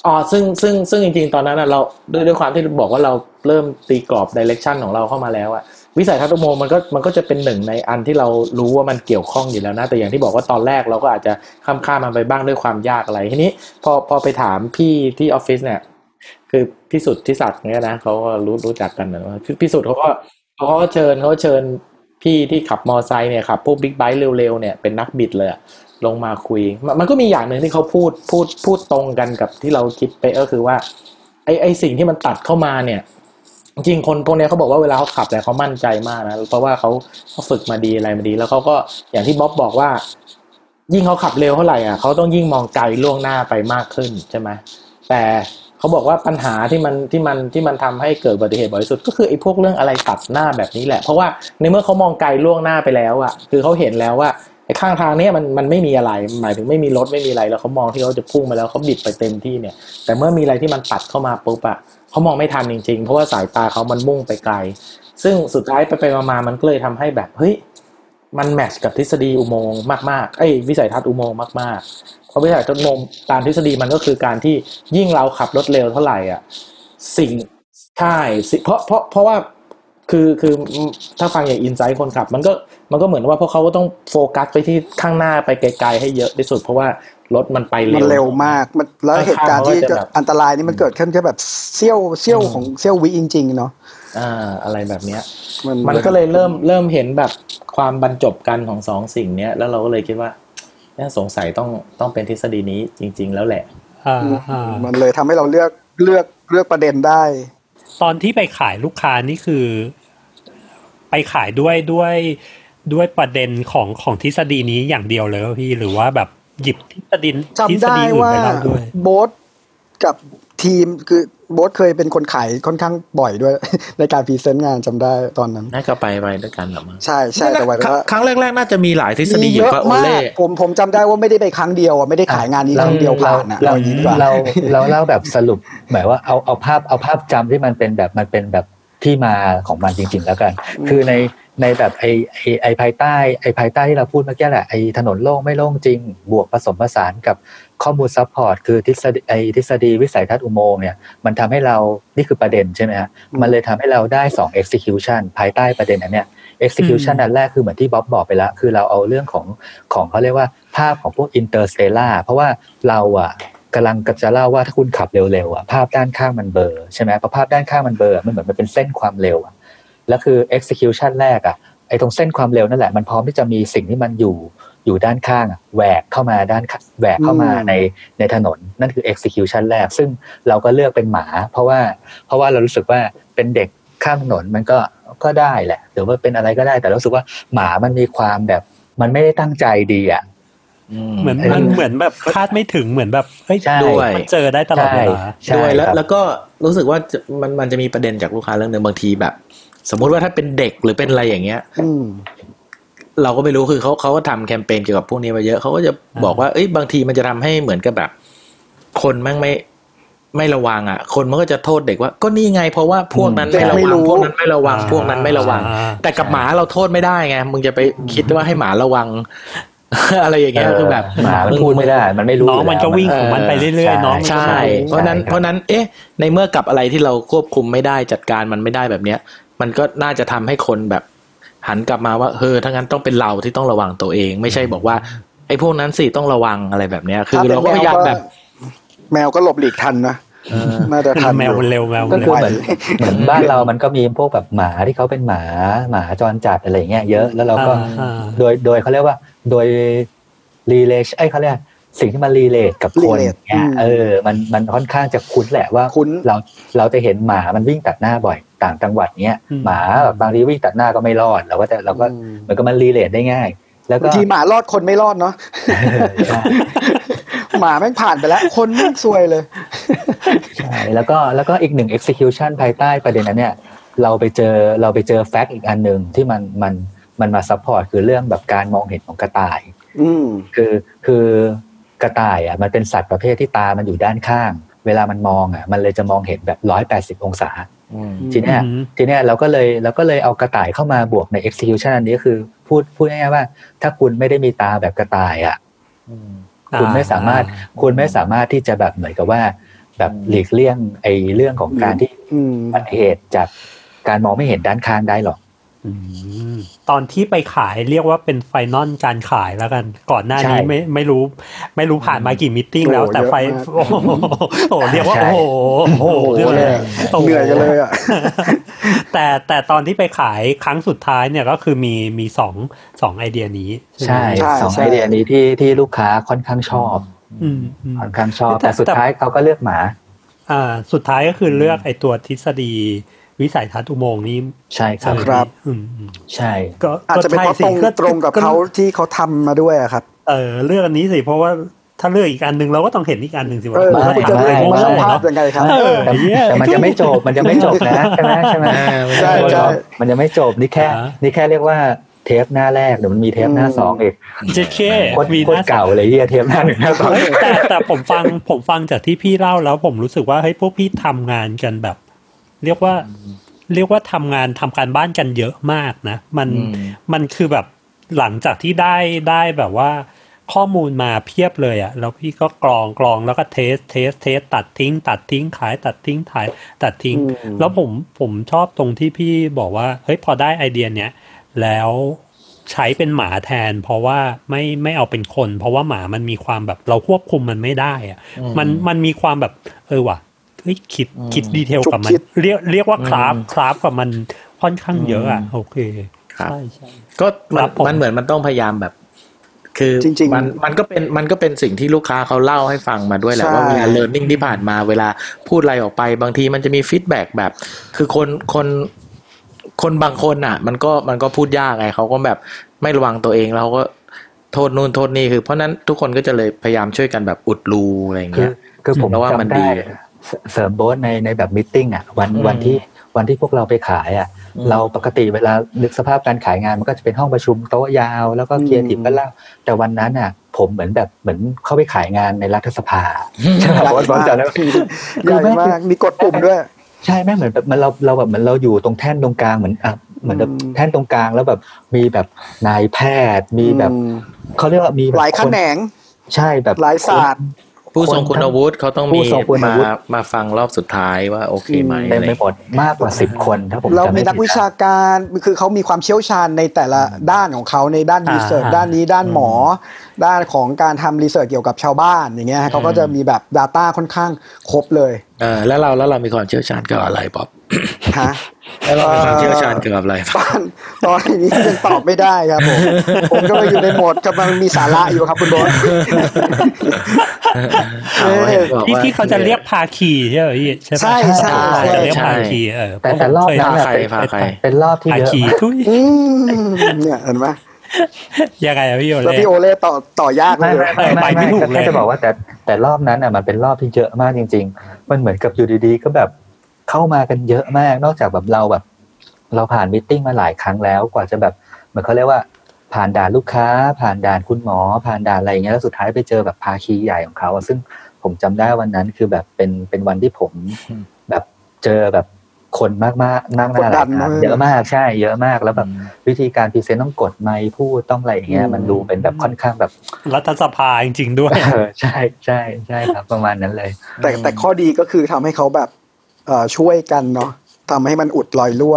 อ๋อซึ่งซึ่งซึ่งจริงๆ ตอนนั้นน่ะเราด้วยด้วยความที่บอกว่าเราเริ่มตีกรอบดิเรกชันของเราเข้ามาแล้วอะวิสัยทัศน์อุโมงมันก็มันก็จะเป็นหนึ่งในอันที่เรารู้ว่ามันเกี่ยวข้องอยู่แล้วนะ แต่อย่างที่บอกว่าตอนแรกเราก็อาจจะข้ามข้ามมันไปบ้างด้วยความยากอะไรทีนี้พอพอไปถามพี่ที่ออฟฟิศเนี่ย คือพี่สุดที่ศักดิ์เนี่ยนะเขาก็รู้รู้จักกันนะคือพี่สุดเขาก็เขาก็เชิญเขาเชิญพี่ที่ขับมอไซค์เนี่ยขับพวกบิ๊กไบค์เร็วๆเนี่ยเป็นนักบิดเลย ลงมาคุยมันมันก็มีอย่างหนึ่งที่เขาพูดพูดพูดตรงกันกับที่เราคิดไปก็คือว่าไอไอสิ่งที่มันตัดเข้ามาเนี่ย จริงคนพวกนี้เขาบอกว่าเวลาเขาขับเนี่ยเขามั่นใจมากนะเพราะว่าเขาเขาฝึกมาดีอะไรมาดี แล้วเขาก็อย่างที่บ๊อบบอกว่า ยิ่งเขาขับเร็วเท่าไหร่อะเขาต้องยิ่งมองไกลล่วงหน้าไปมากขึ้นใช่ไหมแต่เขาบอกว่าปัญหาที่มันที่มันที่มันทำให้เกิดอุบัติเหตุบ่อยสุด ก็คือไอ้พวกเรื่องอะไรตัดหน้าแบบนี้แหละ เพราะว่าในเมื่อเขามองไกลล่วงหน้าไปแล้วอะคือเขาเห็นแล้วว่า ข้างทางเนี้ยมันมันไม่มีอะไรหมายถึงไม่มีรถไม่มีอะไรแล้วเขามองที่เขาจะพุ่งมาแล้วเขาบิดไปเต็มที่เนี่ย แต่เมื่อมีอะไรที่มันปัดเข้ามาปุ๊บอะเขามองไม่ทันจริงๆ เพราะว่าสายตาเขามันมุ่งไปไกล ซึ่งสุดท้ายไปไปมามันก็เลยทำให้แบบเฮ้ยมันแมทช์กับทฤษฎีอุโมงค์มากๆไอ้วิสัยทัศน์อุโมงค์มากๆเพราะวิสัยทัศน์อุโมงค์ตามทฤษฎีมันก็คือการที่ยิ่งเราขับรถเร็วเท่าไหร่อะสิ่งใช่สิเพราะเพราะเพราะว่า คือคือถ้าฟังอย่างอินไซต์คนขับ มันก็มันก็เหมือนว่าพวกเขาก็ต้องโฟกัสไปที่ข้างหน้าไปไกลๆให้เยอะที่สุด เพราะว่ารถมันไปมัเร็นวเร็วมากมันแล้วเหตุการณ์ที่ข้างๆมันก็จะแบบอันตรายนี่มันเกิดขึ้นแค่แบบเสี้ยวเสี้ยวของเสี้ยววิจริงๆเนาะอ่าอะไรแบบเนี้ยมันมันก็เลยเริ่มเริ่มเห็นแบบความบรรจบกันของสองสิ่งเนี้ยแล้วเราก็เลยคิดว่าเนี่ยสงสัยต้องต้องเป็นทฤษฎีนี้จริง ๆ แล้วแหละอ่าอ่ามันเลยทำให้เราเลือกเลือกเลือกประเด็นได้ ตอนที่ไปขายลูกค้านี่คือ ไปขายด้วยด้วยด้วยประเด็นของของทฤษฎีนี้อย่างเดียวเลยว่าพี่หรือว่าแบบหยิบทฤษฎีทฤจำษได้ฎีอื่นว่าไปเล่าด้วยโบ๊ทกับทีมคือโบ๊ทเคยเป็นคนขายค่อนข้างบ่อยด้วยในการพรีเซนต์งานจำได้ตอนนั้น น่าจะไปไปด้วยกันหรอมั้งใช่ใช่แต่ว่าครั้งครั้งแรก ๆ น่าจะมีหลายทฤษฎีมีอเยยู่อะก็โอมาเล่กผมผมจำได้ว่าไม่ได้ไปครั้งเดียวอะไม่ได้ขายงานนี้ครั้งเดียวผ่านอะเราเอาอย่างนี้ดีกว่าเราเราเล่าแบบสรุปหมายว่าเอาเอาภาพเอาภาพจำที่มันเป็นแบบมันเป็นแบบ ที่มาของมันจริง ๆ แล้วกันอืมคือในในแบบไอไอไอภายใต้ไอภายใต้ที่เราพูดเมื่อกี้แหละไอถนนโล่งไม่โล่งจริง บวกผสมผสานกับข้อมูล support คือทฤษฎีไอทฤษฎีวิสัยทัศน์อุโมงค์เนี่ยมันทำให้เรานี่คือประเด็นใช่ไหมฮะมันเลยทำให้เราได้ 2 execution ภายใต้ประเด็นนั้นเนี่ย execution อันแรกคือเหมือนที่บ๊อบบอกไปแล้ว คือเราเอาเรื่องของของเขาเรียกว่าภาพของพวก interstellar เพราะว่าเราอะ กำลังจะเล่าว่าถ้าคุณขับเร็วๆอะภาพด้านข้างมันเบลอใช่ไหมพอภาพด้านข้างมันเบลอมันเหมือนมันเป็นเส้นความเร็วอะแล้วคือ execution แรกอะไอ้ตรงเส้นความเร็วนั่นแหละมันพร้อมที่จะมีสิ่งที่มันอยู่อยู่ด้านข้างอะแหวกเข้ามาด้านข้างแหวกเข้ามาอืมในในถนนนั่นคือ execution แรก ซึ่งเราก็เลือกเป็นหมา เพราะว่าเพราะว่าเรารู้สึกว่าเป็นเด็กข้ามถนนมันก็ก็ได้แหละหรือว่าเป็นอะไรก็ได้แต่เรารู้สึกว่าหมามันมีความแบบมันไม่ได้ตั้งใจดีอะ เหมือนเออมันเหมือนแบบคาดไม่ถึงเหมือนแบบเฮ้ยใช่ด้วยมันเจอได้ตลอดเวลาใช่ด้วยแล้วครับแล้วก็รู้สึกว่าจะมันมันจะมีประเด็นจากลูกค้าเรื่องหนึ่งบางทีแบบ สมมุติว่าถ้าเป็นเด็กหรือเป็นอะไรอย่างเงี้ยอืมเราก็ไม่รู้คือเขาเขาก็ทำแคมเปญเกี่ยวกับพวกนี้มาเยอะเขาก็จะบอกว่าเอ้ยบางทีมันจะทำให้เหมือนกับแบบ คนแม่งไม่ไม่ระวังอะ คนมันก็จะโทษเด็กว่า ก็นี่ไงเพราะว่าพวกนั้นเด็ไม่กระไม่วังรู้พวกนั้นไม่ระวังพวกนั้นไม่ระวังอ่าแต่กับหมาเราโทษไม่ได้ไงมึงจะไปคิดว่าให้หมาระวัง อะไรอย่างเงี้ยคือแบบหมามันพูดไม่ได้ มันไม่รู้น้องมันก็วิ่งของมันไปเรื่อยๆน้องมันก็ใช่วิ่งเพราะฉะนั้นใช่ครับเพราะฉะนั้นเอ๊ะ ในเมื่อกับอะไรที่เราควบคุมไม่ได้จัดการมันไม่ได้แบบเนี้ย มันก็น่าจะทำให้คนแบบ หันกลับมาว่าเออถ้างั้นต้องเป็นเราที่ต้องระวังตัวเอง ไม่ใช่บอกว่าไอ้พวกนั้นสิต้องระวังอะไรแบบเนี้ย คือถ้าเป็นเราก็พยายามแบบ แมวก็หลบหลีกทันนะเออน่าจะทันแมวมันอยู่เร็วแมวก็มันคือเร็วเหมือนเหมือนบ้านเรามันก็มีพวกแบบหมาที่เขาเป็นหมาหมาจรจัดอะไรอย่างเงี้ยเยอะแล้วเราก็อ่าโดยโดยเขาเรียกว่า โดยรีเลชไอ้ยเขาเรียกสิ่งที่มัน relate กับคน relate เนี่ยอืมเออ มันมันค่อนข้างจะคุ้นแหละว่าคุ้นเราเราจะเห็นหมามันวิ่งตัดหน้าบ่อยต่างจังหวัดเนี้ยอืมหมาแบบบางทีวิ่งตัดหน้าก็ไม่รอดเราก็จะเราก็อืมเหมือนกับมัน relate ได้ง่าย แล้วก็บางทีหมารอดคนไม่รอดเนาะใช่หมาแม่งผ่านไปแล้ว คนแม่งซวยเลยใช่แล้วก็แล้วก็อีกหนึ่ง execution ภายใต้ประเด็นนั้นเนี่ย เราไปเจอเราไปเจอ fact อีกอันหนึ่งที่มันมัน มันมา support คือเรื่องแบบการมองเห็นของกระต่าย อืมคือคือกระต่ายอะมันเป็นสัตว์ประเภทที่ตามันอยู่ด้านข้าง เวลามันมองอะ มันเลยจะมองเห็นแบบร้อยแปดสิบองศาอืมทีเนี้ยอืมทีเนี้ยเราก็เลยเราก็เลยเอากระต่ายเข้ามาบวกใน execution อันนี้ก็คือพูดพูดง่ายๆว่า ถ้าคุณไม่ได้มีตาแบบกระต่ายอะอืมคุณไม่สามารถคุณไม่สามารถที่จะแบบเหมือนกับว่า แบบหลีกเลี่ยงไอ้เรื่องของการที่อืมอุบัติเหตุจากการมองไม่เห็นด้านข้างได้หรอกอืม ตอนที่ไปขายเรียกว่าเป็น final การขายแล้วกัน ก่อนหน้านี้ใช่ไม่ไม่รู้ ไม่รู้ผ่านมากี่ meeting แล้วโอ้แต่ fight เยอะมากโอ้โหโอ้โหเรียกว่าใช่โอ้โหโอ้โหโอ้โหเลยอะโโเหนื่อยกันเลยอะแต่แต่ตอนที่ไปขายครั้งสุดท้ายเนี่ยก็คือมีมีสองสองไอเดียนี้ ใช่ใช่สองใช่ไอเดียนี้ที่ที่ลูกค้าค่อนข้างชอบอืมอืมค่อนข้างชอบแต่แต่สุดแต่ท้ายเขาก็เลือกหมา อ่า สุดท้ายก็คือเลือกไอตัวทฤษฎี วิสัยทัศน์อุโมงค์นี้ ใช่ครับครับอืมอืมใช่ ก็อาจจะเป็นเพราะก็ตรงใช่สิตรงกับก็เขาที่เขาทำมาด้วยอะครับ เออเลือกอันนี้สิเพราะว่าถ้าเลือกอีกอันหนึ่งเราก็ต้องเห็นอีกอันหนึ่งสิวะเออไม่แล้วคุณจะไม่มันต้องไม่ภาพยังไงครับเออแต่เหี้ยแต่มันจะไม่จบมันจะไม่จบนะใช่ไหมใช่ไหมใช่ใช่มันจะไม่จบนี่แค่อ่านี่แค่เรียกว่าเทปหน้าแรกเดี๋ยวมันมีเทปหน้าสองอีกเจ๊เคโคตรมีโคตรเก่าเลยเฮียเทปหน้าหนึ่งหน้าสองเฮ้ยแต่แต่ผมฟังผมฟังจากที่พี่เล่าแล้วผมรู้สึกว่าเฮ้ยพวกพี่ทำงานกันแบบ เรียกว่าเรียกว่าทำงานทำการบ้านกันเยอะมากนะ มันอืมมันคือแบบหลังจากที่ได้ได้แบบว่า ข้อมูลมาเพียบเลยอะแล้วพี่ก็กรองกรองแล้วก็ test test test ตัดทิ้ง ตัดทิ้งขายตัดทิ้งขายตัดทิ้งอืมแล้วผมผมชอบตรงที่พี่บอกว่าเฮ้ยพอได้ไอเดียเนี้ยแล้วใช้เป็นหมาแทน เพราะว่าไม่ไม่เอาเป็นคน เพราะว่าหมามันมีความแบบเราควบคุมมันไม่ได้อะอืมมันมันมีความแบบเออว่ะ เฮ้ยคิดอืมคิดดีเทลกับมัฉุนกคิดเรียกเรียกว่าคราฟอืมคราฟกับมันค่อนข้างเยอะอะอืมโอเคครับใช่ใช่ก็มัคนรับผมมันเหมือนมันต้องพยายามแบบ คือจริงๆมันมันก็เป็นมันก็เป็นสิ่งที่ลูกค้าเขาเล่าให้ฟังมาด้วยแหละใช่ว่าเวลา learning ที่ผ่านมาเวลาพูดอะไรออกไปบางทีมันจะมีฟีดแบ็กแบบ คือคนคนคนบางคนอะ มันก็มันก็พูดยากไงเขาก็แบบไม่ระวังตัวเองแล้วเขาก็โทษนู่นโทษนี่คือเพราะฉะนั้นทุกคนก็จะเลยพยายามช่วยกันแบบอุดรูอะไรอย่างคืเงี้อยคือผมแล้วว่ามันจำดีได้ เสเสริมโบสในในแบบมิทติ้งอะวันอืมวันที่วันที่พวกเราไปขายอะอืมเราปกติเวลานึกสภาพการขายงานมันก็จะเป็นห้องประชุมโต๊ะยาวแล้วก็เคลียร์ทีมก็เล่าแต่วันนั้นอะ ผมเหมือนแบบเหมือนเข้าไปขายงานในรัฐสภาใช่ไหมบอสบอสจำได้ไหมใหญ่มากมีกดปุ่มด้วย ใช่แม่งเหมือนแบบมันเราเราแบบเหมือนเราอยู่ตรงแท่นตรงกลางเหมือนอะเหมือนแบบอืมแท่นตรงกลางแล้วแบบมีแบบนายแพทย์มีแบบอืมเขาเรียกว่ามีแบบหลายแขคนนงใช่แบบหลายศาสตร์ ผู้ทรงคุณวุฒิเขาต้องผู้มีทรงคุณมาวุฒิมาฟังรอบสุดท้ายว่าโอเคไหมเต็มอะไรไปหมดมากกว่าสิบคนถ้าผมเราจำมีไม่นักผิดวิชาการคือเขามีความเชี่ยวชาญในแต่ละด้านของเขาในด้านอ่ารีเสิร์ชอ่าด้านนี้ด้านหมอ ด้านของการทำรีเสิร์ชเกี่ยวกับชาวบ้านอย่างเงี้ยเขาก็จะมีแบบ Data ค่อนข้างครบเลยเออแล้วเราแล้วเรามีความเชี่ยวชาญเกี่ยวกับอะไรป๊อปฮะ แล้วเรามีความเชี่ยวชาญเกี่ยวกับอะไรตอนตอนนี้ยังตอบไม่ได้ครับผมผมก็เลยอยู่ในโหมดกำลังมีสาระอยู่ครับคุณโบอสเอาไว้บอกที่ว่าที่เขาจะเรียกพาคีใช่ไหมพี่ใช่ปะใช่ใช่เขาจะเรียกใช่พาคีเออแต่แต่รอบนั้นพาอะใครเป็นพาใครเป็นรอบที่พาเยอะคีมากทุยอืมเนี่ยเห็นไหมยังไงอะพี่โอแล้วเล่พี่โอเล่ต่อต่อยากเลไม่ยไม่ไม่ไปไม่ไม่ไม่ถูกเลยแค่จะบอกว่าแต่แต่รอบนั้นอะมันเป็นรอบที่เยอะมากจริง ๆ มันเหมือนกับอยู่ดีๆ ก็แบบ เข้ามากันเยอะมาก นอกจากแบบเราแบบ เราผ่านมิทติ้งมาหลายครั้งแล้วกว่าจะแบบเหมือนเขาเรียกว่าผ่านด่านลูกค้า ผ่านด่านคุณหมอ ผ่านด่านอะไรอย่างเงี้ยแล้วสุดท้ายไปเจอแบบภาคีใหญ่ของเขาอะซึ่งผมจำได้วันนั้นคือแบบเป็นเป็นวันที่ผมแบบเจอแบบคนมากมากๆมากหกดน้าหดัลายนตาเนอะเยอะมากใช่ เยอะมากแล้วแบบวิธีการพรีเซนต์ต้องกดไมค์พูดต้องอะไรอย่างเงี้ยอืมมันดูเป็นแบบค่อนข้างแบบ รัฐสภาจริงๆด้วยเออใช่ใช่ใช่ครับประมาณนั้นเลย แต่แต่ข้อดีก็คือทำให้เขาแบบเอ่อ ช่วยกันเนาะทำให้มันอุดรอยรั่ว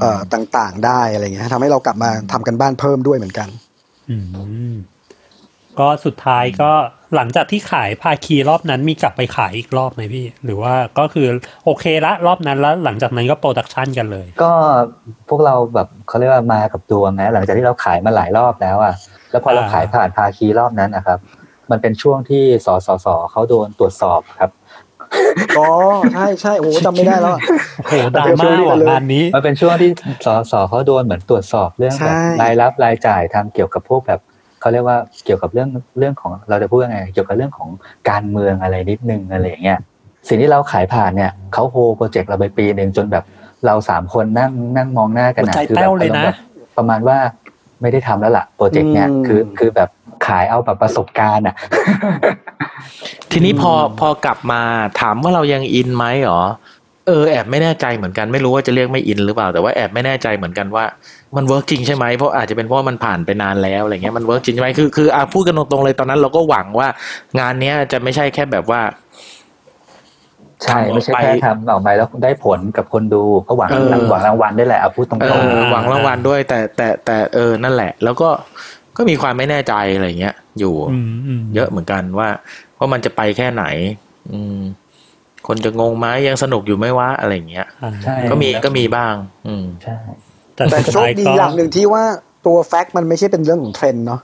เอ่อต่างๆ ได้อะไรเงี้ยทำให้เรากลับมาทำกันบ้านเพิ่มด้วยเหมือนกันอืมก็สุดท้ายก็หลังจากที่ขายพาคีรอบนั้นมีกลับไปขายอีกรอบไหมพี่ หรือว่าก็คือโอเคละรอบนั้นแล้วหลังจากนั้นก็โปรดักชันกันเลย ก็พวกเราแบบเขาเรียกว่ามากับดวงนะหลังจากที่เราขายมาหลายรอบแล้วอะแล้วพอเราอ่าขายผ่านภาคีรอบนั้นนะครับ มันเป็นช่วงที่สสสเขาโดนตรวจสอบครับ อ๋อใช่ใช่โอ้จำไม่ได้แล้วอะโอ้โหดราม่าว่ะงานนี้มันเป็นช่วงที่สสเขาโดนเหมือนตรวจสอบเรื่องแบบใช่รายรับรายจ่ายทางเกี่ยวกับพวกแบบเขาเรียกว่าเกี่ยวกับเรื่องเรื่องของเราจะพูดยังไงเกี่ยวกับเรื่องของการเมืองอะไรนิดนึงอะไรอย่างเงี้ยสิ่งที่เราขายผ่านเนี่ยเขา hold project เราไปปีหนึ่งจนแบบเราสามคนนั่งนั่งมองหน้ากันหัวใจคือแบบแป้วเลยนะอารมณ์แบบประมาณว่าไม่ได้ทำแล้วล่ะ project เนี้ยอืมคือคือแบบ ขายเอาแบบประสบการณ์อะ ทีนี้พอพอกลับมาถามว่าเรายัง in ไหมหรอเออแอบไม่แน่ใจเหมือนกันไม่รู้ว่าจะเรียกไม่ in หรือเปล่า แต่ว่าแอบไม่แน่ใจเหมือนกันว่ามัน work จริงใช่ไหมเพราะอาจจะเป็นเพราะว่ามันผ่านไปนานแล้วอะไรเงี้ยมัน work จริงใช่ไหมคือคืออะพูดกันตรงๆเลยตอนนั้นเราก็หวังว่า งานเนี้ยจะไม่ใช่แค่แบบว่า ใช่ทำออกไม่ใช่ไปแค่ทำออกมาแล้วได้ผลกับคนดูเขาหวังเออหวังรางวัลได้แหละเอาพูดตรงเอๆอหวังรางวัลด้วย แต่แต่แต่เออนั่นแหละ แล้วก็ ก็มีความไม่แน่ใจอะไรเงี้ย อยู่อืมอืมเยอะเหมือนกันว่าว่ามันจะไปแค่ไหน อืม คนจะงงไหมยังสนุกอยู่ไหมวะอะไรเงี้ยอ่าใช่ก็มีก็มีบ้าง อืมใช่แต่แต่สุดโชคท้ายดีก็อย่างหนึ่งที่ว่าตัว fact มันไม่ใช่เป็นเรื่องของเทรนด์เนาะ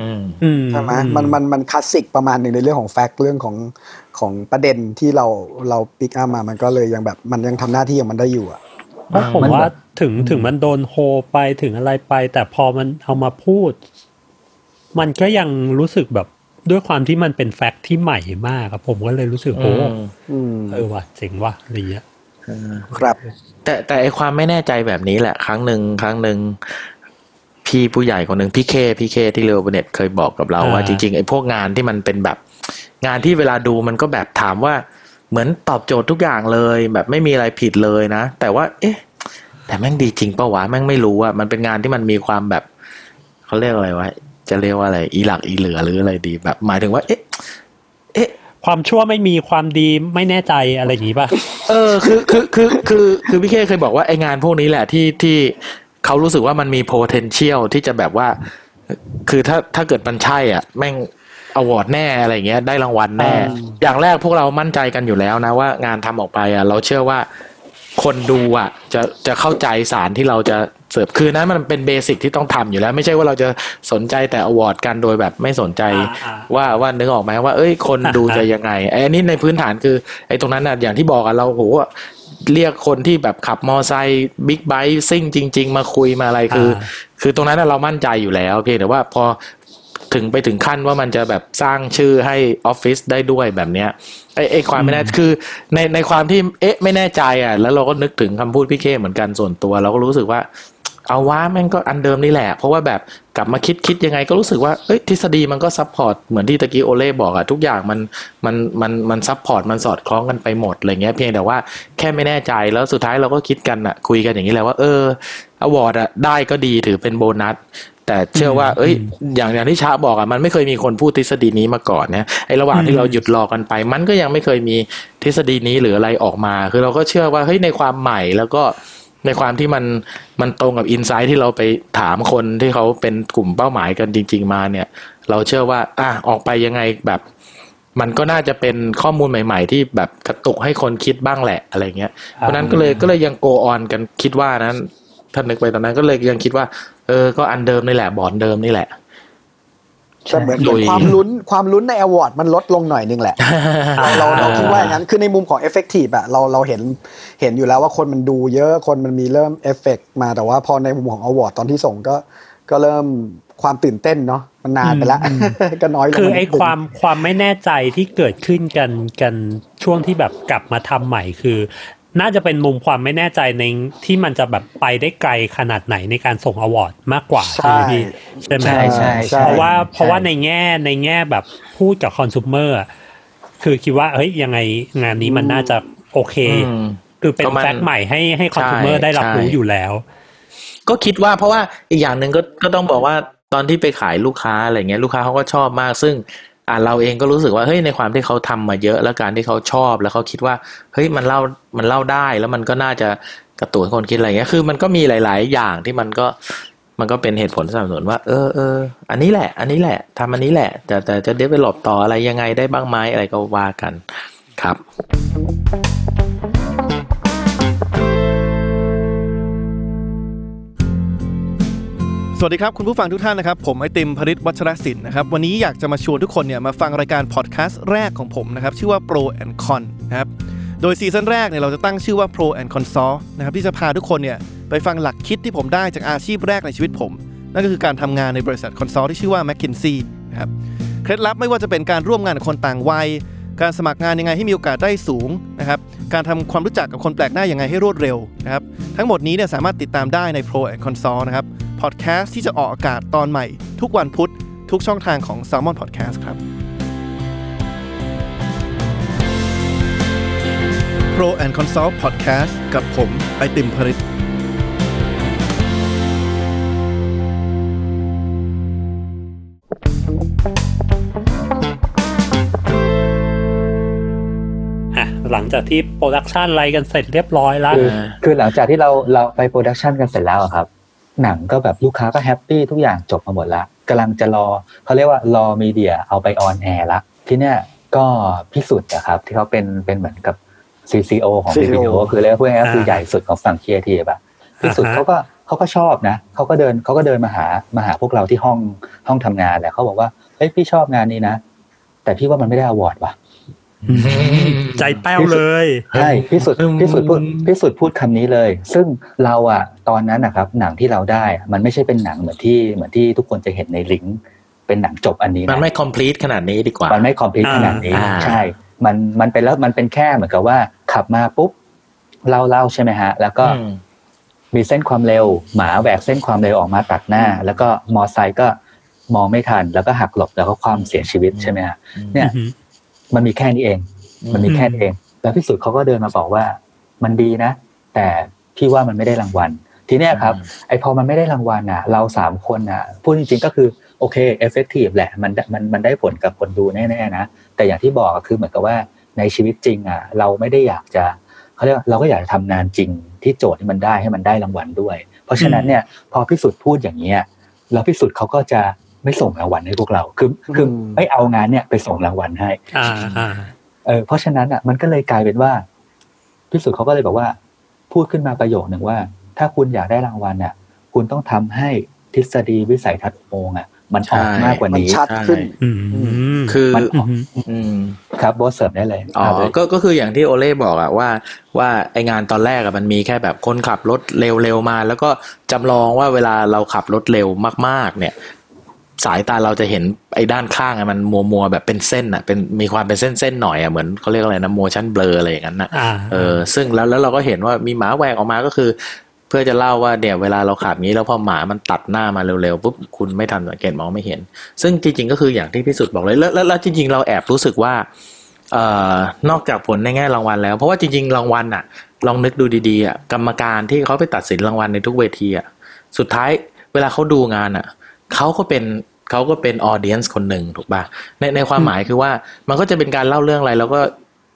อืมอืมใช่ไหมมันมันมันคลาสสิกประมาณหนึ่งในเรื่องของ fact เรื่องของของประเด็นที่เราเรา pick up มา มันก็เลยยังแบบมันยังทำหน้าที่ของมันได้อยู่อะ เพราะผมมันว่าแบบถึงถึงมันโดนโฮไปถึงอะไรไป แต่พอมันเอามาพูด มันก็ยังรู้สึกแบบด้วยความที่มันเป็น fact ที่ใหม่มากครับผมก็เลยรู้สึกโอ้อืมอืมเออว่ะเจ๋งว่ะอะไรเงี้ยครับ แต่แต่ไอความไม่แน่ใจแบบนี้แหละ ครั้งหนึ่งครั้งหนึ่งพี่ผู้ใหญ่คนหนึ่งพี่เคพี่เคที่เรวเน็ตเคยบอกกับเราว่าอ่าจริงๆไอพวกงานที่มันเป็นแบบ งานที่เวลาดูมันก็แบบถามว่า เหมือนตอบโจทย์ทุกอย่างเลย แบบไม่มีอะไรผิดเลยนะ แต่ว่า เอ๊ะ แต่แม่งดีจริงปะวะแม่งไม่รู้อะมันเป็นงานที่มันมีความแบบเขาเรียกอะไรวะจะเรียกว่าอะไร อีหลักอีเหลือหรืออะไรดี แบบ หมายถึงว่า เอ๊ะ เอ๊ะ ความชั่วไม่มีความดีไม่แน่ใจอะไรอย่างงี้ป่ะเออคือคือคือคือคือพี่เคเคยบอกว่าไองานพวกนี้แหละที่ที่เขารู้สึกว่ามันมี potential ที่จะแบบว่า คือถ้าถ้าเกิดมันใช่อะ แม่ง อวอร์ดแน่อะไรเงี้ยได้รางวัลแน่อ่าอย่างแรกพวกเรามั่นใจกันอยู่แล้วนะว่างานทำออกไปอะเราเชื่อว่าคนดูอะจะจะเข้าใจสารที่เราจะเสิร์ฟคือนั้นมันเป็นเบสิกที่ต้องทำอยู่แล้ว ไม่ใช่ว่าเราจะสนใจแต่ award กันโดยแบบไม่สนใจอ่าว่าว่านึกออกไหมว่า เอ้ย คนดูจะยังไงไอ้อันนี้ในพื้นฐานคือไอ้ตรงนั้นน่ะอย่างที่บอกอะเราโหเรียกคนที่แบบขับมอไซค์ big bike ซิ่งจริง ๆ มาคุยมาอะไรคืออ่าคือตรงนั้นน่ะเรามั่นใจอยู่แล้ว เพียงแต่ว่าพอ ถึงไปถึงขั้นว่ามันจะแบบสร้างชื่อให้ออฟฟิศได้ด้วยแบบเนี้ยไอ้ไอ้ความไม่แน่คือในในความที่เอ๊ะไม่แน่ใจอะ แล้วเราก็นึกถึงคำพูดพี่เคเหมือนกันส่วนตัว เราก็รู้สึกว่า เอาว่าแม่งก็อันเดิมนี่แหละ เพราะว่าแบบกลับมาคิดคิดยังไงก็รู้สึกว่าเอ้ยทฤษฎีมันก็ support เหมือนที่ตะกี้โอเล่บอกอะทุกอย่างมันมันมันมัน support มันสอดคล้องกันไปหมดอะไรเงี้ยเพียงแต่ว่าแค่ไม่แน่ใจแล้วสุดท้ายเราก็คิดกันอะคุยกันอย่างนี้แหละว่าเออ award อะได้ก็ดีถือเป็นโบนัส แต่เชื่อว่า เอ้ย อย่างอย่างที่ชาบอกอะมันไม่เคยมีคนพูดทฤษฎีนี้มาก่อนเนี่ยไอ้ระหว่างที่เราหยุดรอกันไป มันก็ยังไม่เคยมีทฤษฎีนี้หรืออะไรออกมา คือเราก็เชื่อว่าเฮ้ยในความใหม่แล้วก็ในความที่มันมันตรงกับ insight ที่เราไปถามคนที่เขาเป็นกลุ่มเป้าหมายกันจริง ๆ มาเนี่ย เราเชื่อว่า อะออกไปยังไงแบบ มันก็น่าจะเป็นข้อมูลใหม่ ๆ ที่แบบกระตุกให้คนคิดบ้างแหละอะไรเงี้ยเพราะฉะนั้นก็เลยก็เลยยัง go on กันคิดว่านั้นถ้านึกไปตอนนั้นก็เลยยังคิดว่า เออ ก็อันเดิมนี่แหละ บอร์ดเดิมนี่แหละแต่เหมือนลุยความลุ้นความลุ้นใน award มันลดลงหน่อยนึงแหละเราเราเราคิดว่าอย่างนั้นคือในมุมของ effective อะเราเราเห็นเห็นอยู่แล้วว่าคนมันดูเยอะคนมันมีเริ่มเอฟเฟกมาแต่ว่าพอในมุมของ award ตอนที่ส่งก็ก็เริ่มความตื่นเต้นเนาะมันนานไปแล้วก็น้อยลงคือไอ้นิดนึงความความไม่แน่ใจที่เกิดขึ้นกันกันช่วงที่แบบกลับมาทำใหม่คือ น่าจะเป็นมุมความไม่แน่ใจในที่มันจะแบบไปได้ไกลขนาดไหนในการส่ง award มากกว่าใช่ไหมพี่ใช่ไหมใช่ใช่ใช่เพราะว่าเพราะว่าใช่ในแง่ในแง่แบบพูดกับคอน sumer อะคือคิดว่าเฮ้ยยังไงงานนี้มันน่าจะโอเคอืมคือเป็นก็มันแฟกต์ใหม่ให้ให้คอนใช่ sumer ได้รับรู้ใช่อยู่แล้ว ก็คิดว่าเพราะว่าอีกอย่างหนึ่งก็ก็ต้องบอกว่าตอนที่ไปขายลูกค้าอะไรเงี้ยลูกค้าเขาก็ชอบมากซึ่ง อ่าเราเองก็รู้สึกว่าเฮ้ยในความที่เขาทำมาเยอะแล้วการที่เขาชอบแล้วเขาคิดว่าเฮ้ยมันเล่ามันเล่าได้แล้วมันก็น่าจะกระตุ้นคนคิดอะไรเงี้ยคือ มันก็มีหลาย ๆ อย่างที่มันก็มันก็เป็นเหตุผลสนับสนุนว่าเออเอออันนี้แหละ อันนี้แหละทำอันนี้แหละ แต่แต่จะเดเวลลอปต่ออะไรยังไงได้บ้างไหมอะไรก็ว่ากันครับ สวัสดีครับ คุณผู้ฟังทุกท่านนะครับ ผมไอติมพริตวัชรศิลป์นะครับ วันนี้อยากจะมาชวนทุกคนเนี่ยมาฟังรายการพอดแคสต์แรกของผมนะครับ ชื่อว่า Pro and Con นะครับโดยซีซั่นแรกเนี่ยเราจะตั้งชื่อว่า Pro and Consult นะครับที่จะพาทุกคนเนี่ยไปฟังหลักคิดที่ผมได้จากอาชีพแรกในชีวิตผม นั่นก็คือการทำงานในบริษัท consult ที่ชื่อว่า McKinsey นะครับเคล็ดลับไม่ว่าจะเป็นการร่วมงานกับคนต่างวัย การสมัครงานยังไงให้มีโอกาสได้สูงนะครับการทำความรู้จักกับคนแปลกหน้ายังไงให้รวดเร็วนะครับทั้งหมดนี้เนี่ยสามารถติดตามได้ใน Pro and Consult นะครับ พอดแคสต์ที่จะออกอากาศตอนใหม่ ทุกวันพุธทุกช่องทางของ Salmon Podcast ครับ Pro and Consult Podcast กับผมไอติมพริตอะหลังจากที่ production อะไรกันเสร็จเรียบร้อยแล้ว คือคือหลังจากที่เราเราไป production กันเสร็จแล้วอะครับ หนังก็แบบลูกค้าก็ happy ทุกอย่างจบมาหมดละกำลังจะรอเขาเรียกว่ารอ media เอาไป on air ละทีเนี้ยก็พิสุทธิ์นะครับ ที่เขาเป็นเป็นเหมือนกับ CCO ของ CCO วิดีโอคือเรียกว่าพูดง่ายๆคืออ่าใหญ่สุดของฝั่งครีเอทีฟอะพิสุทธิ์อ่าฮะเขาก็เขาก็ชอบนะเขาก็เดินเขาก็เดินมาหามาหาพวกเราที่ห้องห้องทำงานแหละเขาบอกว่าเฮ้ยพี่ชอบงานนี้นะ แต่พี่ว่ามันไม่ได้ award ว่ะ ใจแป้วเลยใช่พิสุทธิ์อืมพิสุทธิ์พูดพิสุทธิ์พูดคำนี้เลย ซึ่งเราอะตอนนั้นนะครับ หนังที่เราได้อะมันไม่ใช่เป็นหนังเหมือนที่เหมือนที่ทุกคนจะเห็นในลิงก์เป็นหนังจบอันนี้มันนะไม่ complete ขนาดนี้ดีกว่า มันไม่คอมพลีทอ่าขนาดนี้อ่าใช่ มันมันเป็นแล้วมันเป็นแค่เหมือนกับว่าขับมาปุ๊บเล่าเล่าใช่ไหมฮะ แล้วก็อืมมีเส้นความเร็ว หมาแหวกเส้นความเร็วออกมาตัดหน้า แล้วก็มอไซค์ก็มองไม่ทัน แล้วก็หักหลบแล้วก็ความเสียชีวิตใช่ไหมฮะเนี่ยอือหือ มันมีแค่นี้เอง มันมีแค่นี้เอง แล้วพิสุทธิ์เขาก็เดินมาบอกว่า มันดีนะ แต่พี่ว่ามันไม่ได้รางวัล ทีเนี้ยครับ ไอพอมันไม่ได้รางวัลอะ เราสามคนอะพูดจริง ๆ ก็คือโอเค effective แหละมันมันมันได้ผลกับคนดูแน่ๆนะ แต่อย่างที่บอกอะคือเหมือนกับว่าในชีวิตจริงอะเราไม่ได้อยากจะเขาเรียกว่าเราก็อยากจะทำงานจริงที่โจทย์ที่มันได้ให้มันได้รางวัลด้วย เพราะฉะนั้นเนี่ยพอพิสุทธิ์พูดอย่างเงี้ยแล้วพิสุทธิ์เขาก็จะ ไม่ส่งรางวัลให้พวกเรา คือคืออืมไม่เอางานเนี่ยไปส่งรางวัลให้อ่าอ่าเออเพราะฉะนั้นอะมันก็เลยกลายเป็นว่าพิสุทธิ์เขาก็เลยบอกว่า พูดขึ้นมาประโยคหนึ่งว่า ถ้าคุณอยากได้รางวัลอะ คุณต้องทำให้ทฤษฎีวิสัยทัศน์อุโมงค์อะ มันออกใช่มากกว่ามันนี้ชัดขึ้นอืมคือมันอือหืออืมครับโบสเสริมได้เลยอ๋อเอาเลยก็ก็คืออย่างที่โอเล่บอกอะว่า ว่าไองานตอนแรกอะมันมีแค่แบบคนขับรถเร็วๆมา แล้วก็จำลองว่าเวลาเราขับรถเร็วมากๆ เนี่ย สายตาเราจะเห็นไอ้ด้านข้างอะมันมัวมัวๆแบบเป็นเส้นอะเป็นมีความเป็นเส้นๆหน่อยอะเหมือนเขาเรียกอะไรนะ motion blur อะไรอย่างนั้นนะอ่าเออซึ่งแล้วแล้วเราก็เห็นว่ามีหมาแหวกออกมาก็คือ เพื่อจะเล่าว่าเดี๋ยวเวลาเราขับงี้แล้วพอหมามันตัดหน้ามาเร็วๆปุ๊บคุณไม่ทันสังเกตมองไม่เห็น ซึ่งจริงๆก็คืออย่างที่พิสุทธิ์บอกเลยแล้วแล้วแล้วจริงๆเราแอบรู้สึกว่าเอ่อนอกจากผลในแง่รางวัลแล้ว เพราะว่าจริงๆรางวัลอะลองนึกดูดีๆอะกรรมการที่เขาไปตัดสินรางวัลในทุกเวทีอะสุดท้ายเวลาเขาดูงานอะ เขาก็เป็นเขาก็เป็นออเดียนส์คนหนึ่งถูกป่ะในในความหมายคือว่ามันก็จะเป็นการเล่าเรื่องอะไร แล้วก็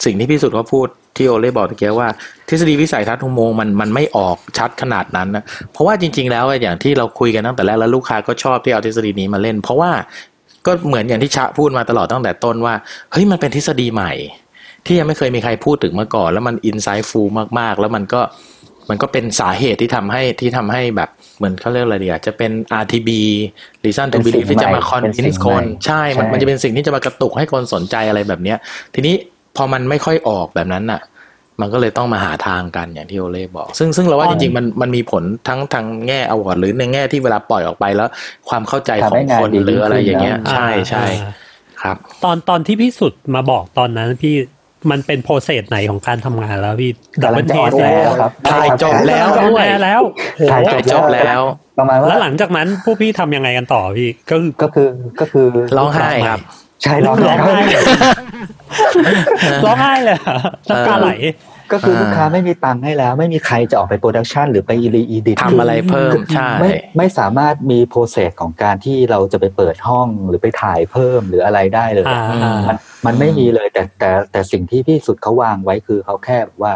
สิ่งที่พิสุทธิ์เขาพูดที่โอเล่บอกตะเกียว่า ทฤษฎีวิสัยทัศน์อุโมงค์มันมันไม่ออกชัดขนาดนั้นนะเพราะว่าจริง ๆ แล้วอะอย่างที่เราคุยกันตั้งแต่แรกแล้วลูกค้าก็ชอบที่เอาทฤษฎีนี้มาเล่น เพราะว่าก็เหมือนอย่างที่ชะพูดมาตลอดตั้งแต่ต้นว่าเฮ้ยมันเป็นทฤษฎีใหม่ ที่ยังไม่เคยมีใครพูดถึงมาก่อน แล้วมันอินไซต์ฟูลมากๆ แล้วมันก็ มันก็เป็นสาเหตุที่ทำให้ที่ทำให้แบบเหมือนเขาเรียกอะไรดีอะจะเป็น RTB reason to เป็นสิ่ง believe ที่จะมาใหม่ convince เป็นสิ่งคนใหม่ใช่มันใช่มันจะเป็นสิ่งที่จะมากระตุกให้คนสนใจอะไรแบบเนี้ย ทีนี้พอมันไม่ค่อยออกแบบนั้นน่ะ มันก็เลยต้องมาหาทางกันอย่างที่โอเล่บอก ซึ่งซึ่งเราว่าจริงๆมันมันมีผลทั้งทางแง่อวอร์ดหรือในแง่ที่เวลาปล่อยออกไปแล้ว ความเข้าใจของทำให้งานคนดีหรืออะไรอย่างเงี้ยขึ้นนะใช่ใช่อ่าครับ ตอนตอนที่พี่สุดมาบอกตอนนั้นพี่ มันเป็นโปรเซสไหนของการทำงานแล้วพี่ดับกำลัเบิงลจะเทออสนแล้วครับถ่ายจบแล้วจบด้วยแล้วโอ้โหถ่ายถ่ายจบแล้ว ประมาณว่าแล้วหลังจากนั้นพวกพี่ทำยังไงกันต่อพี่ก็คือก็คือก็คือร้องไห้ครับ ใช่ร้องร้องไห้ไห้เลยร้องไห้เลยเหรอน้ำตาไหล ก็คือลูกค้าไม่มีตังค์ให้แล้ว ไม่มีใครจะออกไป production หรือไป re-edit ทำอะไรเพิ่มใช่ไม่ไม่สามารถมี process ของการที่เราจะไปเปิดห้องหรือไปถ่ายเพิ่มหรืออะไรได้เลยอ่ามันมันไม่มีเลยแต่แต่แต่สิ่งที่พี่สุดเขาวางไว้คือเขาแค่แบบว่า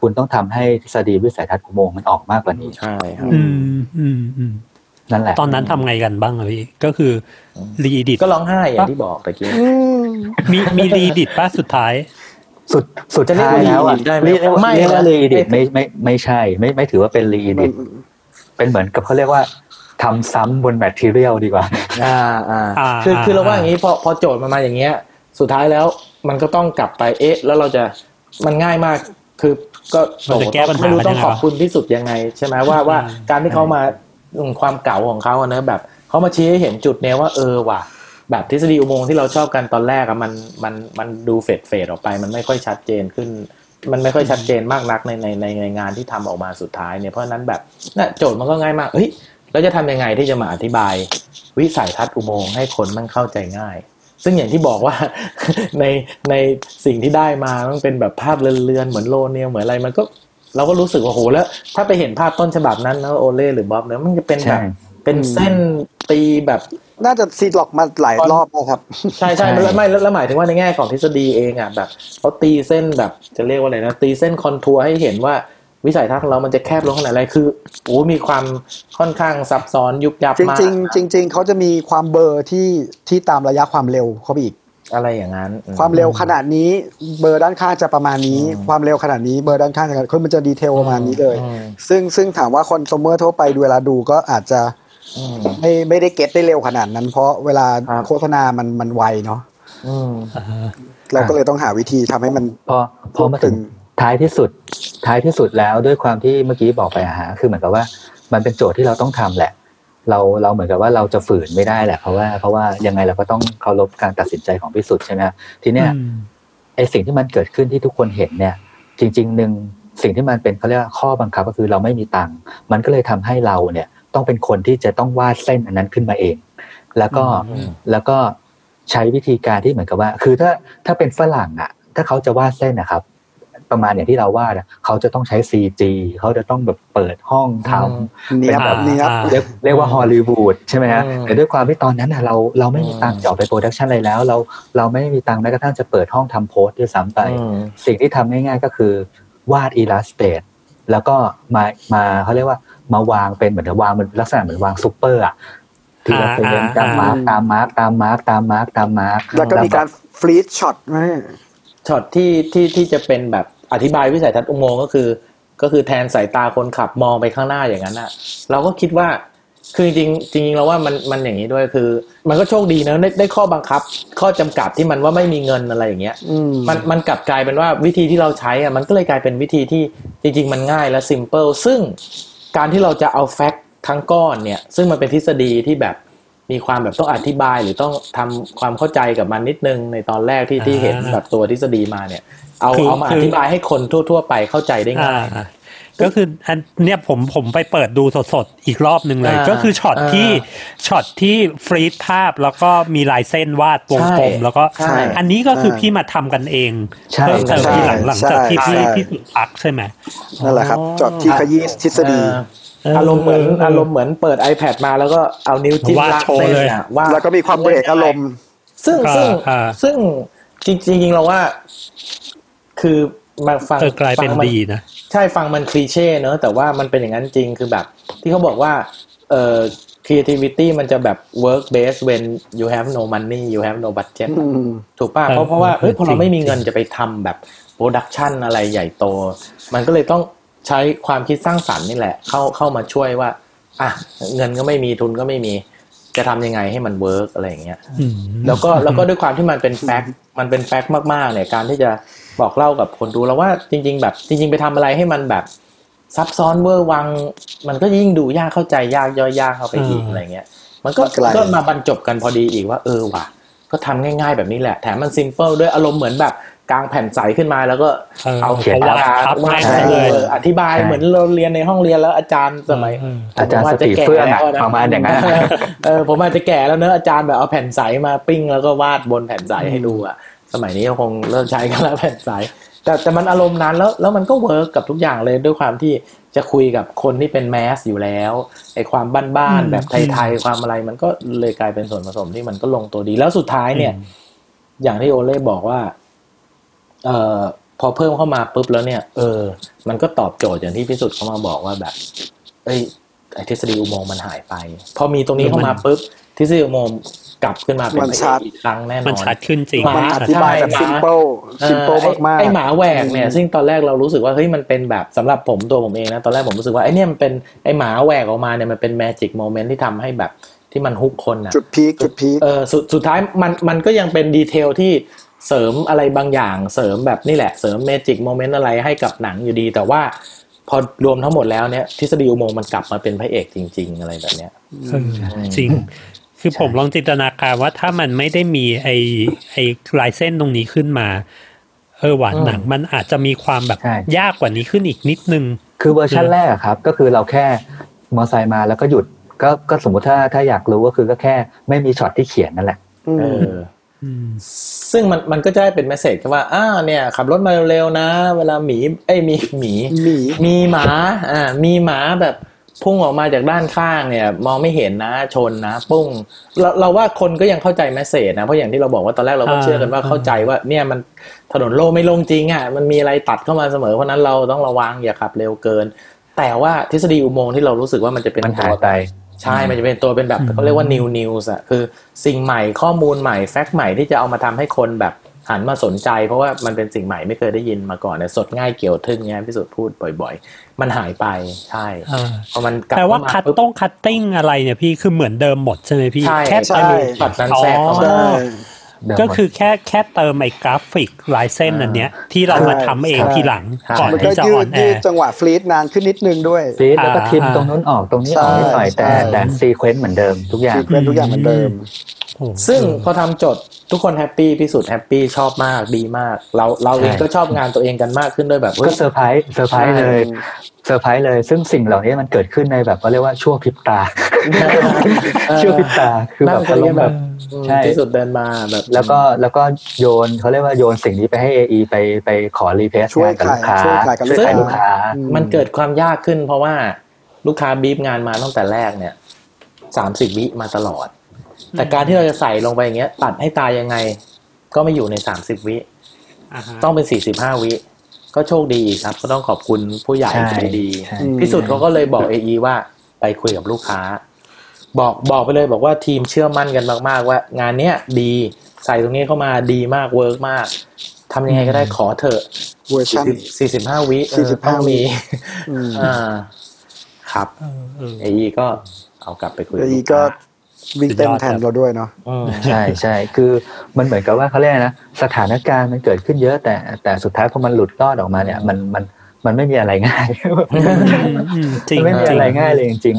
คุณต้องทำให้ทฤษฎีวิสัยทัศน์อุโมงค์มันออกมากกว่านี้ใช่ครับอืมอืมอืมนั่นแหละตอนนั้นทำไงกันบ้างอะพี่ก็คือรีดิตก็ร้องไห้อย่างที่บอกตะกี้มีมีรีดิตป้าสุดท้าย สุดสุดจะเรียกท้ายว่าแล้วอะ re-edit ได้ไหมเรียกว่าไม่เรียกว่านะรีดิตไม่ไม่ไม่ใช่ ไม่ไม่ถือว่าเป็นรีดิตเป็นเหมือนกับเขาเรียกว่าทำซ้ำบนแมทเทียลดีกว่า อ่าอ่าอ่าคืออ่าคือเราว่าอย่างนี้พอพอโจทย์มันมาอย่างเงี้ย สุดท้ายแล้วมันก็ต้องกลับไปเอ๊ะ แล้วเราจะมันง่ายมากคือก็เราจะแก้ปัญหาไม่รู้ต้องยังไงขอบวะคุณที่สุดยังไง ใช่ไหมว่าว่าอ่าการที่เขามาอืมความเก่าของเขาอะเนอะแบบเขามาชี้ให้เห็นจุดเนี้ยว่าเออว่ะ แบบทฤษฎีอุโมงค์ที่เราชอบกันตอนแรกอะมันมันมันดูเฟดเฟดออกไป มันไม่ค่อยชัดเจนขึ้น มันไม่ค่อยชัดเจนมากนักในในในในงานที่ทำออกมาสุดท้ายเนี่ยเพราะฉะนั้นแบบน่ะโจทย์มันก็ง่ายมากเฮ้ยเราจะทำยังไงที่จะมาอธิบาย วิสัยทัศน์อุโมงค์ให้คนมันเข้าใจง่าย ซึ่งอย่างที่บอกว่าในในสิ่งที่ได้มามันเป็นแบบภาพเลือนๆเหมือนโลเนียเหมือนอะไรมันก็เราก็รู้สึกว่าโหแล้ว ถ้าไปเห็นภาพต้นฉบับนั้นนะโอเล่หรือบ๊อบเนี่ยมันจะเป็นแบบใช่เป็นเส้นตีแบบน่าจะซีดล็อกมาหลายรอบแล้วครับ ใช่ใช่ใช่แล้วไม่แล้วแล้วหมายถึงว่าในแง่ของทฤษฎีเองอะแบบเขาตีเส้นแบบจะเรียกว่าอะไรนะตีเส้นคอนทัวร์ให้เห็นว่าวิสัยทัศน์ของเรามันจะแคบลงขนาดไหนคือโอ้มีความค่อนข้างซับซ้อนยุบยับจมากริงๆจริงๆเขาจะมีความเบลอร์ที่ที่ตามระยะความเร็วเข้าไปอีกอะไรอย่างนั้นอืความเร็วขนาดนี้เบลอด้านข้างจะประมาณนี้ ความเร็วขนาดนี้เบลอด้านข้างจะคือมันจะ detail ประมาณนี้เลยอืมซึ่งซึ่งถามว่าคอน sumer ทั่วไปดูเวลาดูก็อาจจะอืม ไม่ไม่ได้ get ได้เร็วขนาดนั้น เพราะเวลาครับโฆษณามันมันไวเนาะอืมเราก็เลยต้องหาวิธีทำให้มันพอพอมาถึงท้ายที่สุด ท้ายที่สุดแล้วด้วยความที่เมื่อกี้บอกไปอะฮะคือเหมือนกับว่า มันเป็นโจทย์ที่เราต้องทำแหละ เราเราเหมือนกับว่าเราจะฝืนไม่ได้แหละ เพราะว่าเพราะว่ายังไงเราก็ต้องเคารพการตัดสินใจของพิสุทธิ์ใช่ไหมทีเนี้ยอืมไอสิ่งที่มันเกิดขึ้นที่ทุกคนเห็นเนี่ย จริง ๆ หนึ่งสิ่งที่มันเป็นเขาเรียกว่าข้อบังคับก็คือเราไม่มีตังค์มันก็เลยทำให้เราเนี่ย ต้องเป็นคนที่จะต้องวาดเส้นอันนั้นขึ้นมาเอง แล้วก็อืมแล้วก็ใช้วิธีการที่เหมือนกับว่า คือถ้าถ้าเป็นฝรั่งอะ ถ้าเขาจะวาดเส้นนะครับ ประมาณอย่างที่เราวาดอะเขาจะต้องใช้ CG เขาจะต้องแบบเปิดห้องทำเนียบอ่าเนียบอ่าเรียกเรียกว่าฮอลลีวูดใช่ไหมฮะอืมแต่ด้วยความที่ตอนนั้นน่ะเราเราไม่มีตังค์อืมจะออกไป production อะไรแล้ว เราเราไม่มีตังค์แม้กระทั่งจะเปิดห้องทำโพสต์ด้วยซ้ำไปอืมสิ่งที่ทำง่ายๆก็คือวาด illustrate แล้วก็มามาเขาเรียกว่า มาวางเป็นเหมือนกับวางเป็นลักษณะเหมือนวางซูเปอร์อะทีละอ่า frame อ่าตาม markตาม mark ตาม mark ตาม mark ตาม mark แล้วก็มีการfreeze shot ไหมช็อตที่ที่ที่จะเป็นแบบอธิบายวิสัยทัศน์อุโมงค์ก็คือ ก็คือแทนสายตาคนขับมองไปข้างหน้าอย่างนั้นอะ เราก็คิดว่าคือจริงๆจริงๆเราว่ามันมันอย่างนี้ด้วยคือ มันก็โชคดีนะได้ได้ข้อบังคับ ข้อจำกัดที่มันว่าไม่มีเงินอะไรอย่างเงี้ยอืมมันมันกลับกลายเป็นว่าวิธีที่เราใช้อะมันก็เลยกลายเป็นวิธีที่จริง ๆ มันง่ายและ simple ซึ่ง การที่เราจะเอา fact ทั้งก้อนเนี่ย ซึ่งมันเป็นทฤษฎีที่แบบมีความแบบต้องอธิบายหรือต้องทำความเข้าใจกับมันนิดนึงในตอนแรกที่ที่เห็นแบบตัวทฤษฎีมาเนี่ย เอาคือเอามาคืออธิบายให้คนทั่ว ๆ ไปเข้าใจได้อ่าง่าย ก็คืออันเนี่ยผมผมไปเปิดดูสดๆ อีกรอบหนึ่งเลยอ่าก็คือช็อตอ่าที่ช็อตที่ฟรีดภาพแล้วก็มีลายเส้นวาดวงกลมใช่แล้วก็ใช่อันนี้ก็คือใช่พี่มาทำกันเองใช่เพิ่มเติมใช่ที่หลังหลังจากที่ใช่พี่ใช่พี่สุดพักใช่ไหมนั่นแหละครับจอดที่ขยี้ทฤษฎีเอ่ออารมณ์เหมือนอารมณ์เหมือนเปิด iPad มาแล้วก็เอานิ้วจิ้มวาดลากโชว์เส้นเลยอะวาดแล้วก็มีความเบรกอารมณ์ ซึ่งอ่าซึ่งอ่าซึ่งจริงจริงๆเราว่าคือ มาฟังเออกลายเป็นฟังมัดีนะใช่ฟังมันคลีเช่เนอะแต่ว่ามันเป็นอย่างนั้นจริงคือแบบ ที่เขาบอกว่าเอ่อ creativity มันจะแบบ work best when you have no money you have no budget อืมถูกป่ะเออเพราะเพราะว่าเฮ้ยพอจริเรางไม่มีเงินจะไปทำแบบโปรดักชันอะไรใหญ่โต มันก็เลยต้องใช้ความคิดสร้างสรรค์นี่แหละ เข้าเข้ามาช่วยว่า อะ เงินก็ไม่มีทุนก็ไม่มี จะทำยังไงให้มัน work อะไรอย่างเงี้ยอืมแล้วก็แล้วก็ด้วยความที่มันเป็น fact มันเป็น fact มากๆเนี่ยการที่จะ บอกเล่ากับคนดูแล้วว่าจริง ๆ แบบจริง ๆ ไปทำอะไรให้มันแบบซับซ้อนเวอร์วัง มันก็ยิ่งดูยากเข้าใจยากย่อยยากเข้าไปอีกอืมอะไรเงี้ย มันก็ไกลก็มาบรรจบกันพอดีอีกว่าเออว่ะ ก็ทำง่าย ๆ แบบนี้แหละแถมมันซิมเ l ิลด้วยอารมณ์เหมือนแบบกลางแผ่นใสขึ้นมาแล้วก็เออเอาเขียนวาดปากกาทับวาแม่ดงใช่ซะเลยเอออธิบายเหมือนเราเรียนในห้องเรียนแล้วอาจารย์สมัยเอออาจารย์ผมสจจะติแก่เฟื่องแล้อะวนประมาณอย่างนั้นเออผมอาจจะแก่แล้วเนอะอาจารย์แบบเอาแผ่นใสมาปิ้งแล้วก็วาดบนแผ่นใสให้ดูอะ สมัยนี้ก็คงเลิกใช้กันแล้วแผ่นใสแต่แต่มันอารมณ์นั้นแล้วแล้วมันก็เวิร์กกับทุกอย่างเลยด้วยความที่จะคุยกับคนที่เป็นแมสอยู่แล้วไอ้ความบ้านอืมๆแบบไทยๆความอะไรมันก็เลยกลายเป็นส่วนผสมที่มันก็ลงตัวดี แล้วสุดท้ายเนี่ย อย่างที่โอเล่บอกว่า เอ่อพอเพิ่มเข้ามาปุ๊บแล้วเนี่ย เออ มันก็ตอบโจทย์อย่างที่พิสุทธิ์เขามาบอกว่าแบบ เอ้ยไอ้ทฤษฎีอุโมงค์มันหายไป พอมีตรงนี้เข้ามาปุ๊บทฤษฎีอุโมงค์ กลับขึ้นมาเป็นมันชัดพระชัเอดกอีกครั้งแน่นอนมันชัดขึ้นจริงหมามันอธิบายแบบใช่ซิมเ l ิลเออซิมเ l ิลไอ้มากๆไอหมาแหวกเนี่ยซึ่งตอนแรกเรารู้สึกว่าเฮ้ยมันเป็นแบบสำหรับผมตัวผมเองนะตอนแรกผมรู้สึกว่าไอเนี่ยมันเป็นไอ้หมาแหวกออกมาเนี่ยมันเป็น magic moment ที่ทำให้แบบที่มัน hook คนอะจุด peak จุด peak เออสุดสุดท้ายมันมันก็ยังเป็น detail ที่เสริมอะไรบางอย่างเสริมแบบนี่แหละเสริม magic moment อะไรให้กับหนังอยู่ดี แต่ว่าพอรวมทั้งหมดแล้วเนี่ยทฤษฎีอุโมงค์มันกลับมาเป็นพระเอกจริง ๆ อะไรแบบเนี้ยเออจริง คือผมลองจินตนาการว่าถ้ามันไม่ได้มีไอ้ไอ้ลายเส้นตรงนี้ขึ้นมา เออหวานอืมหนังมันอาจจะมีความแบบใช่ยากกว่านี้ขึ้นอีกนิดนึง คือเวอร์ชันแรกอะครับ ก็คือเราแค่มอไซค์มาแล้วก็หยุดก็ก็สมมติถ้าถ้าอยากรู้ก็คือก็แค่ไม่มีช็อตที่เขียนนั่นแหละอืมเอออืมซึ่งมันมันก็จะได้เป็น message ว่าอ้าเนี่ย ขับรถมาเร็วๆนะ เวลาหมี เอ้ยมีหมีหมีมีหมา อ่า มีหมาแบบ พุ่งออกมาจากด้านข้างเนี่ยมองไม่เห็นนะชนนะปุ้งเราเราว่าคนก็ยังเข้าใจ message นะเพราะอย่างที่เราบอกว่าตอนแรกเราก็อ่าเชื่อกันว่าอ่าเข้าใจว่าเนี่ยมันถนนโล่งไม่โล่งจริงอะมันมีอะไรตัดเข้ามาเสมอเพราะฉะนั้นเราต้องระวังอย่าขับเร็วเกิน แต่ว่าทฤษฎีอุโมงค์ที่เรารู้สึกว่ามันจะเป็นมันตัหาวยไปใช่ มันจะเป็นตัวเป็นแบบอืมเขาเรียกว่า new news อะคือสิ่งใหม่ข้อมูลใหม่แฟกต์ใหม่ที่จะเอามาทำให้คนแบบ หันมาสนใจ เพราะว่ามันเป็นสิ่งใหม่ไม่เคยได้ยินมาก่อนเนี่ยสดง่ายเกี่ยวทึ่งเนี่ยพิสุทธิ์พูดบ่อย ๆ มันหายไปใช่อ่าพอมันกลับแปลว่าเข้มคัตปุ๊บต้องคัตติ้งอะไรเนี่ยพี่คือเหมือนเดิมหมดใช่ไหมพี่ใช่แค่ใช่ไปตัดนั้นแทรกเข้ามาใช่เดิมหมด ก็คือแค่แค่เติมไอ้กราฟิกลายเส้นอันเนี้ย ที่เรามาทำเองทีหลังใช่ก่อนมันก็ที่จะยืออดนแอยืดร์จังหวะฟลีดนานขึ้นนิดนึงด้วยฟีดแล้วก็อ่าทิมอ่าตรงนู้นออกตรงนี้ออกนิดหน่อยใช่แต่ใช่แต่ซีเควนต์เหมือนเดิมทุกอย่างซีเควนต์ทุกอย่างเหมือนเดิมโอ้ซึ่งพอทำจดทุกคนแฮปปี้พี่สุดแฮปปี้ชอบมากดีมาก เราเราเองใช่ก็ชอบงานตัวเองกันมากขึ้นด้วยแบบเฮ้ก็ยเซอร์ไพรส์เซอร์ไพรส์เลย เซอร์ไพรส์เลย ซึ่งสิ่งเหล่านี้มันเกิดขึ้นในแบบว่าเรียกว่าช่วงพริบตาช่วงพริบตาคือแบบนั่งคุอายรกัมนณ์แบแบบบใช่ที่สุดเดินมาแบบ แล้วก็แล้วก็โยนเขาเรียกว่าโยนสิ่งนี้ไปให้ AE ไปไปขอรีเพสช่วยงานกับลูกค้าขายช่วยขายกับลูกช่วยค้าลูกค้า มันเกิดความยากขึ้น เพราะว่าลูกค้าบีบงานมาตั้งแต่แรกเนี่ยสามสิบวิมาตลอด แต่การที่เราจะใส่ลงไปอย่างเงี้ย ตัดให้ตายยังไง ก็ไม่อยู่ในสามสิบวิอ่าฮะต้องเป็นสี่สิบห้าวิ ก็โชคดีอีกครับ ก็ต้องขอบคุณผู้ใหญ่ใช่ใจดีใช่อืมพี่สุดเขาก็เลยบอกเอว่าไปคุยกับลูกค้า บอกบอกไปเลยบอกว่าทีมเชื่อมั่นกันมาก ๆ ว่า งานเนี้ยดีใส่ตรงนี้เข้ามาดีมาก work มากทำยังไงก็ได้ขอเถอะเวอร์ชันสี่สิบห้าวิเออ45ต้องมีอืมอ่าครับเออเออเอก็เอากลับไปคุยแล้วกับอีลูก็ค้า วิ่งเต้นสุดยอดแทนครับเราด้วยเนาะอืมใช่ใช่คือมันเหมือนกับว่าเขาเรียกนะสถานการณ์มันเกิดขึ้นเยอะแต่แต่สุดท้ายพอมันหลุดรอดออกมาเนี่ย มันมันมันไม่มีอะไรง่ายอืมจริงมันไม่มีจริงอะไรง่ายเลยจริง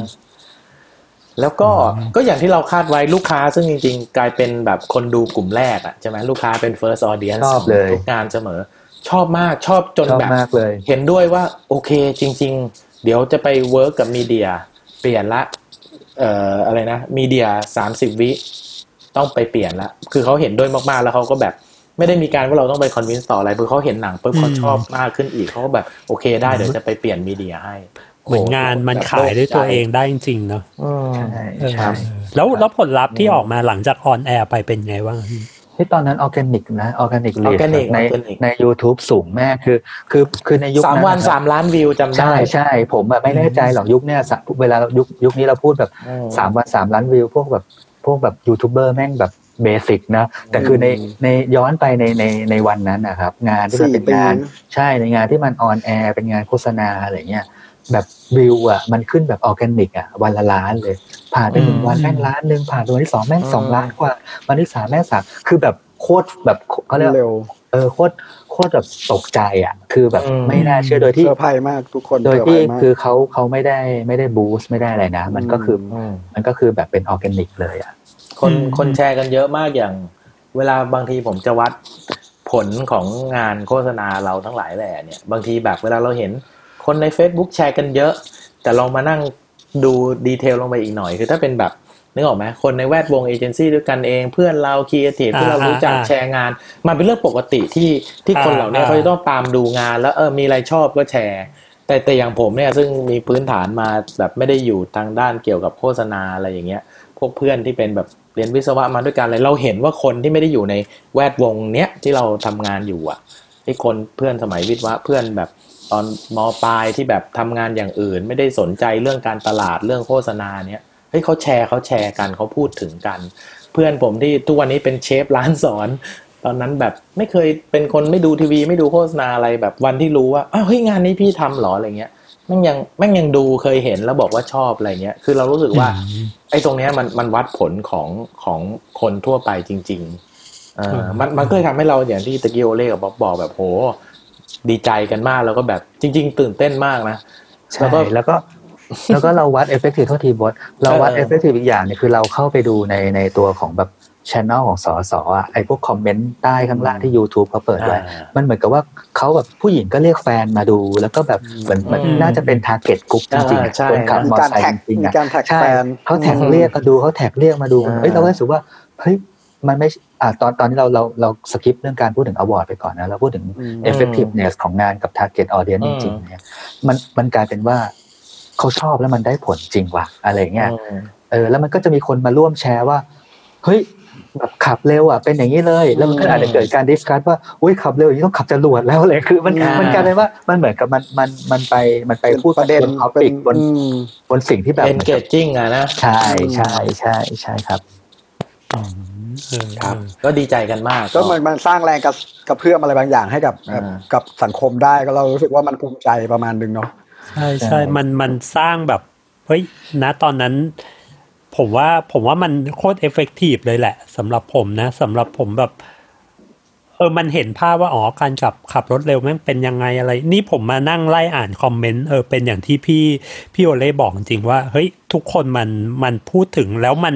แล้วก็ก็อย่างที่เราคาดไว้ลูกค้าซึ่งจริง ๆ กลายเป็นแบบคนดูกลุ่มแรกอะใช่ไหมลูกค้าเป็น first audience ชอบเลยทุกงานเสมอ ชอบมากชอบจนชอบแบบมากเลยเห็นด้วยว่าโอเคจริง ๆ เดี๋ยวจะไป work กับ media เปลี่ยนละ เอ่ออะไรนะ media สามสิบวิต้องไปเปลี่ยนละคือเขาเห็นด้วยมากๆแล้วเขาก็แบบไม่ได้มีการว่าเราต้องไป convince ต่ออะไรเพราะเขาเห็นหนังปุ๊บเขาชอบมากขึ้นอีกเขาก็แบบโอเคได้เดี๋ยวจะไปเปลี่ยน media ให้เหมือนงานมันขายด้วยตัวเองได้จริงๆเนาะอืมใช่เออใช่แล้วแล้วผลลัพธ์ที่ออกมาหลังจาก on air ไปเป็นไงบ้าง ที่ตอนนั้นออร์แกนิกนะออร์แกนิกเลย Organic ใน Organic ใน YouTube สูงมากคือ คือคือในยุคสามนั้นวันนะครับสามล้านวิวจำได้ ใช่ใช่ผมแบบไม่แน่ใจหรอกยุคเนี้ยสะเวลาเรายุคยุคนี้เราพูดแบบอืมสามวันสามล้านวิว พวกแบบพวกแบบยูทูบเบอร์แม่งแบบ basic นะแต่คือในอืมในย้อนไปในในในวันนั้นนะครับ งานที่มันเป็นสี่ปีงานใช่ในงานที่มัน on air เป็นงานโฆษณาอะไรเงี้ยแบบ วิวอะมันขึ้นแบบออร์แกนิกอะวันละล้านเลย ผ่านไปหนึ่งวันแม่งล้านหนึ่งผ่านไปวันที่สองแม่งสองล้านกว่าวันที่สามแม่งสามคือแบบโคตรแบบเขาเรียกว่าเร็วเออโคตรโคตรแบบตกใจอะ คือแบบอืมไม่น่าเชื่อโดยที่เซอร์ไพรส์มากทุกคนโดยเซอร์ไพรที่ส์มากคือเขาเขาไม่ได้ไม่ได้ boost ไม่ได้อะไรนะ มันก็คืออืมมันก็คือแบบเป็นออร์แกนิกเลยอะคนอืมคนแชร์กันเยอะมากอย่าง เวลาบางทีผมจะวัดผลของงานโฆษณาเราทั้งหลายแหล่เนี่ย บางทีแบบเวลาเราเห็น คนใน Facebook แชร์กันเยอะ แต่ลองมานั่งดู detail ลงไปอีกหน่อย คือถ้าเป็นแบบนึกออกไหมคนในแวดวงเอเจนซี่ด้วยกันเอง เพื่อนเราครีเอทีฟที่เรารู้จักอ่าอ่าแชร์งาน มันเป็นเรื่องปกติที่ที่คนเหล่านี้อ่าเขาจะต้องตามดูงาน แล้วเออมีอะไรชอบก็แชร์ แต่แต่อย่างผมเนี่ยซึ่งมีพื้นฐานมาแบบไม่ได้อยู่ทางด้านเกี่ยวกับโฆษณาอะไรอย่างเงี้ย พวกเพื่อนที่เป็นแบบเรียนวิศวะมาด้วยกันเลยเราเห็นว่าคนที่ไม่ได้อยู่ในแวดวงเนี้ยที่เราทำงานอยู่อะที่คนเพื่อนสมัยวิศวะเพื่อนแบบ ตอนมปลายที่แบบทำงานอย่างอื่น ไม่ได้สนใจเรื่องการตลาดเรื่องโฆษณาเนี้ยเฮ้ยเขาแชร์เขาแชร์กันเขาพูดถึงกัน เพื่อนผมที่ทุกวันนี้เป็นเชฟร้านสอน ตอนนั้นแบบไม่เคยเป็นคนไม่ดูทีวี ไม่ดูโฆษณาอะไรแบบวันที่รู้ว่าอ้าวเฮ้ยงานนี้พี่ทำเหรออะไรเงี้ยแม่งยังแม่งยังดูเคยเห็นแล้วบอกว่าชอบอะไรเงี้ย คือเรารู้สึกว่า ไอ้ตรงเนี้ยมันมันวัดผลของของคนทั่วไปจริง ๆ เออมันมันก็เลยทำให้เราอย่างที่ตะกี้โอเล่กับบ๊อบบอกแบบโห ดีใจกันมากแล้วก็แบบจริง ๆ ตื่นเต้นมากนะใช่แล้วก็แล้วก็แล้วก็เราวัด effective โทษทีบอสเราวัดเออ effective อีกอย่างเนี่ยคือเราเข้าไปดูในในตัวของแบบช anel ของสอสอะไอพวก comment ใต้ข้างล่างที่ YouTube เขาเปิดไว้อ่ามันเหมือนกับว่าเขาแบบผู้หญิงก็เรียกแฟนมาดู แล้วก็แบบเหมือนเหมือนอืมน่าจะเป็น target กลุ่มจริงๆอ่าอะใช่คนขับมอเตอร์ไซค์จริงๆอะมีการ tag มีการ tag ใช่แฟนเขา tag อืมเรียกมาดูเขา tag เรียกมาดูอ่าเฮ้ยเราก็รู้สึกว่าเฮ้ยมันไม่ อ่าตอนตอนนี้เราเราเรา skip เรื่องการพูดถึง award ไปก่อนนะเราพูดถึงอืม effectiveness ของงานกับ target audience อืมจริงๆเนี่ยมันมันกลายเป็นว่าเขาชอบแล้วมันได้ผลจริงว่ะอะไรเงี้ยอืมเออแล้วมันก็จะมีคนมาร่วมแชร์ว่าเฮ้ยแบบขับเร็วอะเป็นอย่างนี้เลย แล้วมันก็อืมอาจจะเกิดการดิสคัสว่าอุ้ยขับเร็วอย่างนี้ต้องขับจรวดแล้วเลยคือ มันอ่ามัมันกลายเป็นว่ามันเหมือนกับมันมันมันไปมันไปพูดประเด็นบนท็อเป็ปินกบนอืมบนสิ่งที่แบบ engaging อะนะใช่ใช่ใช่ใช่ครับอืมเออ ครับก็ดีใจกันมาก ก็มันมันสร้างแรงกระกระเพื่อมอะไรบางอย่างให้กับอ่ากับสังคมได้ก็เรารู้สึกว่ามันภูมิใจประมาณนึงเนาะใช่ใช่มันมันสร้างแบบเฮ้ยณตอนนั้น ผมว่าผมว่ามันโคตร effective เลยแหละสำหรับผมนะสำหรับผมแบบเออ มันเห็นภาพว่า อ๋อ การขับขับรถเร็วแม่งเป็นยังไงอะไร นี่ผมมานั่งไล่อ่าน comment เออ เป็นอย่างที่พี่พี่โอเล่บอกจริงว่า เฮ้ย ทุกคนมันมันพูดถึงแล้วมัน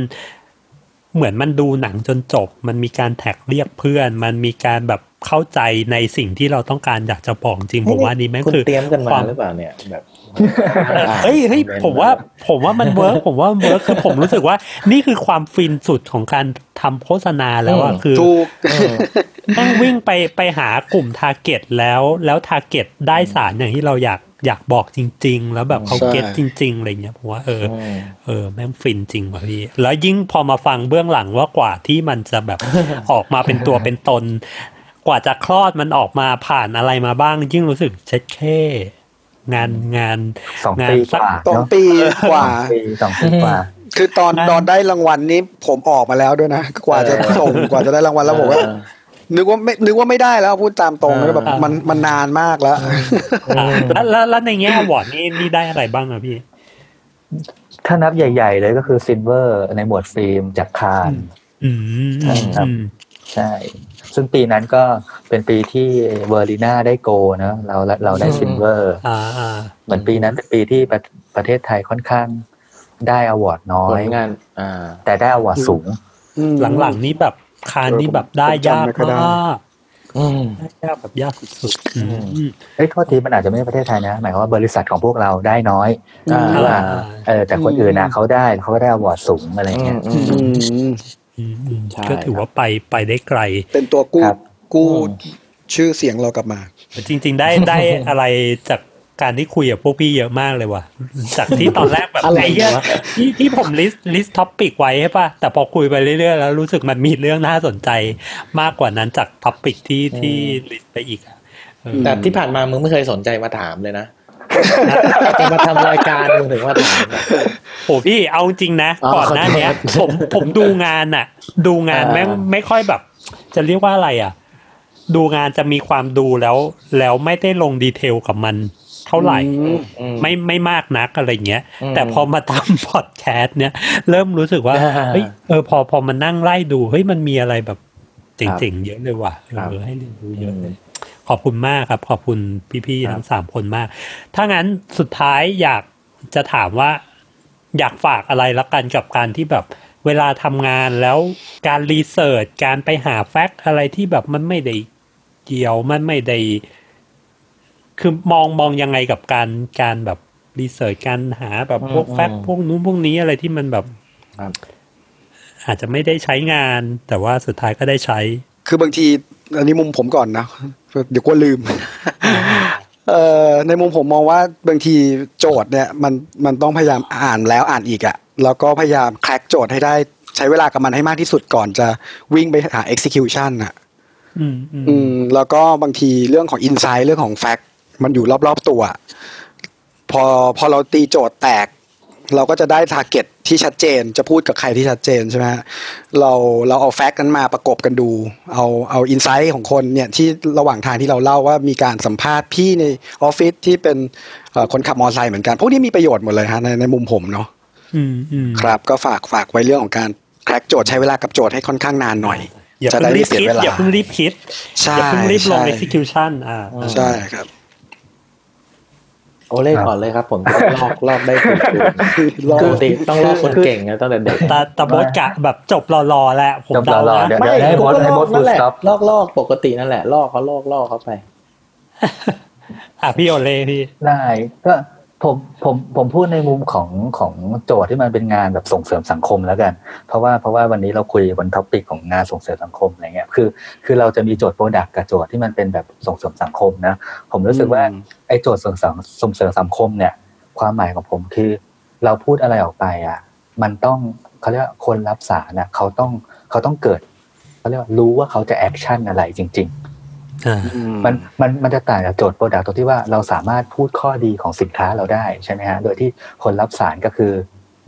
เหมือนมันดูหนังจนจบ มันมีการ tag เรียกเพื่อน มันมีการแบบเข้าใจในสิ่งที่เราต้องการอยากจะบอกจริงผมว่านี่แม่งคุณคือเตรียมกันมาความหรือเปล่าเนี่ยแบบเฮ้ยเฮ้ยผมว่าผมว่ามัน work ผมว่ามัน work คือผมรู้สึกว่า นี่คือความฟินสุดของการทำโฆษณาแล้วอะคือถูกแม่งวิ่งไปไปหากลุ่ม target แล้วแล้ว target ได้สารอย่างที่เราอยาก อยากบอกจริง ๆ แล้วแบบเขาใช่ get จริง ๆอะไรเงี้ยผมว่าเอออืมเออแม่งฟินจริงว่ะพี่ แล้วยิ่งพอมาฟังเบื้องหลังว่ากว่าที่มันจะแบบออกมาเป็นตัวเป็นตน กว่าจะคลอดมันออกมาผ่านอะไรมาบ้าง ยิ่งรู้สึกเช็ดแค่งานงานสองงานปีสักว่าสองเนาะปีกว่าสองปีสองปีกว่า คือตอนนั่นตอนได้รางวัลนี้ผมออกมาแล้วด้วยนะ กว่าจะส่งกว่าจะได้รางวัลแล้วบอกว่า นึกว่าไม่นึกว่าไม่ได้แล้วพูดตามตรงแล้วแบบมันมันนานมากแล้วอ่าแล้วแล้วแล้วในแง่ award นี่นี่ได้อะไรบ้างอะพี่ ถ้านับใหญ่ ๆ เลยก็คือ silver ในหมวดฟิล์มจาก Cannesอืมใช่ครับอืมใช่ ซึ่งปีนั้นก็เป็นปีที่ Verena ได้ gold เนอะเราเราได้ silver อ่าอ่าเหมือนปีนั้นเป็นปีที่ประประเทศไทยค่อนข้างได้ award น้อยผลงานอ่าแต่ได้ award สูง หลังๆนี่แบบ Cannes นี่แบบได้ยากผมจำไม่ค่อยได้มากอืมได้ยากแบบยากสุดๆอืมเอ้ยโทษทีมันอาจจะไม่ใช่ประเทศไทยนะ หมายความว่าบริษัทของพวกเราได้น้อยอ่าหรือว่าเออแต่คนอื่นนะเขาได้เขาก็ได้ award สูงอะไรเงี้ยอืมอืมอืมอืมอืมใช่ก็ถือว่าไปไปได้ไกล เป็นตัวกู้ครับกู้อืมชื่อเสียงเรากลับมาแต่จริง ๆ ได้ได้อะไรจาก การที่คุยกับพวกพี่เยอะมากเลยว่ะ จากที่ตอนแรกแบบอะไรไอ้เหี้ยวะที่ที่ผม list list topic ไว้ใช่ป่ะ แต่พอคุยไปเรื่อยๆ แล้วรู้สึกมันมีเรื่องน่าสนใจมากกว่านั้นจาก topic ที่ที่ list ไปอีกอะเออแต่ที่ผ่านมามึงไม่เคยสนใจมาถามเลยนะจะมาทำรายการมึงถึงมาถามเนี่ยโหพี่เอาจริงนะอ๋อก่อนหน้าเนี้ยขอโทษผมผมดูงานอะดูงานอ่าแม่งไม่ค่อยแบบ จะเรียกว่าอะไรอะดูงานจะมีความดูแล้ว แล้วไม่ได้ลงดีเทลกับมัน เท่าไหร่อืมไม่ไม่มากนักอะไรเงี้ยอืมแต่พอมาทำพอดแคสต์เนี่ยเริ่มรู้สึกว่าอ่าเฮ้ยเออพอพอมันนั่งไล่ดูเฮ้ยมันมีอะไรแบบเครับจ๋งๆเยอะเลยว่ะครับเออให้เรียนรู้เยอะเลยขอบคุณมากครับ ขอบคุณพี่ๆทั้งสามคนมาก ถ้างั้นสุดท้ายอยากจะถามว่า อยากฝากอะไรละกันกับการที่แบบเวลาทำงานแล้วการรีเสิร์ชการไปหาแฟกต์อะไรที่แบบมันไม่ได้เกี่ยวมันไม่ได้ คือมองมองยังไงกับการการแบบรีเสิร์ชการหาแบบพวกอืมแฟกต์พวกนู้นพวกนี้อะไรที่มันแบบครับอาจจะไม่ได้ใช้งาน แต่ว่าสุดท้ายก็ได้ใช้ คือบางที อันนี้มุมผมก่อนนะ เดี๋ยวกลัวลืมเอ่อในมุมผมมองว่าบางทีโจทย์เนี่ยมันมันต้องพยายามอ่านแล้วอ่านอีกอะแล้วก็พยายามแคร็กโจทย์ให้ได้ใช้เวลากับมันให้มากที่สุดก่อนจะวิ่งไปหา execution อะอืมอืมอืมแล้วก็บางทีเรื่องของ insight เรื่องของ fact มันอยู่รอบๆตัว พอพอเราตีโจทย์แตก เราก็จะได้ target ที่ชัดเจน จะพูดกับใครที่ชัดเจนใช่ไหมฮะเราเราเอา fact นั้นมาประกบกันดู เอาเอา insight ของคนเนี่ยที่ระหว่างทางที่เราเล่าว่ามีการสัมภาษณ์พี่ในออฟฟิศที่เป็นเอ่อคนขับมอเตอร์ไซค์เหมือนกัน พวกนี้มีประโยชน์หมดเลยฮะในในมุมผมเนาะอืมอืมครับก็ฝากฝากไว้เรื่องของการ crack โจทย์ใช้เวลากับโจทย์ให้ค่อนข้างนานหน่อยจะได้ไม่เสียเวลาอย่าเพิ่ได้งรีบคิดอย่าเพิ่งรีบคิดใช่อย่าเพิ่งรีบลงใช่ execution อ่าใช่ครับ โอเล่ก่อนเลยครับ ผมจะได้ลอกลอกได้ถูกๆลอกปกติต้องลอกคนเก่งนะตั้งแต่เด็กแต่แต่บดกะแบบจบรอๆแล้วผมจบเดารอๆนะเดี๋ยวไม่ให้กูบอสก็ให้ลบออสกนั่นแหละ full stop ลอกลอกปกตินั่นแหละลอกเขาลอกลอกเขาไปอะพี่โอเล่พี่ได้ก็ ผมผมผมพูดในมุมของของโจทย์ที่มันเป็นงานแบบส่งเสริมสังคมแล้วกัน เพราะว่าเพราะว่าวันนี้เราคุยบนท็อปิกของงานส่งเสริมสังคมอะไรเงี้ยคือ คือเราจะมีโจทย์โปรดักต์กับโจทย์ที่มันเป็นแบบส่งเสริมสังคมนะ ผมรู้สึกว่าอืมไอ้โจทย์ส่งเสริมส่งเสริมสังคมเนี่ย ความหมายของผมคือ เราพูดอะไรออกไปอะ มันต้องเขาเรียกว่าคนรับสารนะเขาต้องเขาต้องเกิดเขาเรียกว่ารู้ว่าเขาจะ action อะไรจริงๆอ่า มันมันมันจะต่างจากโจทย์ product ตรงที่ว่าเราสามารถพูดข้อดีของสินค้าเราได้ใช่ไหมฮะโดยที่คนรับสารก็คือ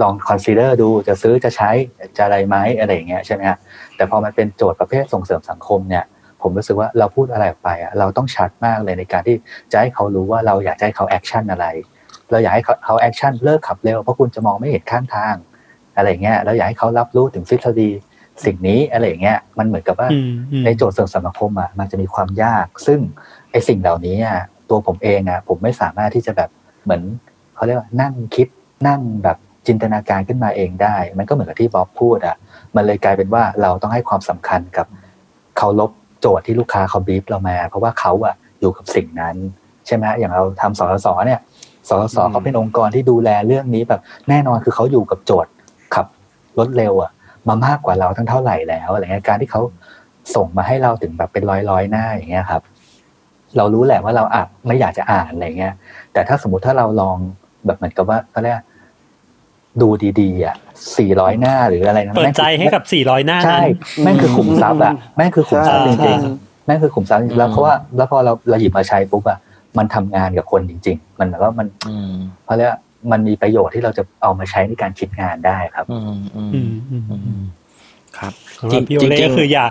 ลอง consider ดูจะซื้อจะใช้จะอะไรไหมอะไรอย่างเงี้ยใช่ไหมฮะแต่พอมันเป็นโจทย์ประเภทส่งเสริมสังคมเนี่ย ผมรู้สึกว่าเราพูดอะไรออกไปอะเราต้องชัดมากเลยในการที่จะให้เขารู้ว่าเราอยากจะให้เขา action อะไร เราอยากให้เขาเขา action เลิกขับเร็วเพราะคุณจะมองไม่เห็นข้างทาง อะไรเงี้ยแล้วอยากให้เขารับรู้ถึงทฤษฎี สิ่งนี้อะไรเงี้ยมันเหมือนกับว่าอืมอืมในโจทย์เชิงสังคมอะมันจะมีความยาก ซึ่งไอ้สิ่งเหล่านี้อะตัวผมเองอะผมไม่สามารถที่จะแบบเหมือนเขาเรียกว่านั่งคิดนั่งแบบจินตนาการขึ้นมาเองได้ มันก็เหมือนกับที่บ๊อบพูดอะมันเลยกลายเป็นว่าเราต้องให้ความสำคัญกับเคารพโจทย์ที่ลูกค้าเขาบีบเรามา เพราะว่าเขาอะอยู่กับสิ่งนั้น ใช่ไหมอย่างเราทำสสสเนี่ยสสสเขาเป็นองค์กรที่ดูแลเรื่องนี้แบบแน่นอนคือเขาอยู่กับโจทย์ขับรถเร็วอะ มามากกว่าเราทั้งเท่าไหร่แล้วอะไรเงี้ยการที่เขาส่งมาให้เราถึงแบบเป็นร้อยร้อยๆหน้าอย่างเงี้ยครับ เรารู้แหละว่าเราอะไม่อยากจะอ่านอะไรเงี้ย แต่ถ้าสมมติถ้าเราลองแบบเหมือนกับว่าก็เรียกว่าดูดีๆอะสี่ร้อยหน้าหรืออะไรนะเปิดแม่งใจคือให้กับ400หน้าใช่นั้นแม่งคือขุมทรัพย์อะแม่งคือขุมทรัพย์จใช่ริงๆแม่งคือขุมทรัพย์จริงๆแล้วเพราะว่าแล้วพอเราเราหยิบมาใช้ปุ๊บอะมันทำงานกับคนจริง ๆ มันแบบว่ามันอืมเพราะเรียกว่า มันมีประโยชน์ที่เราจะเอามาใช้ในการคิดงานได้ครับ อืมอืมอืมอืมอืมครับสำหรับพี่โอเล่จริงๆก็คืออย่า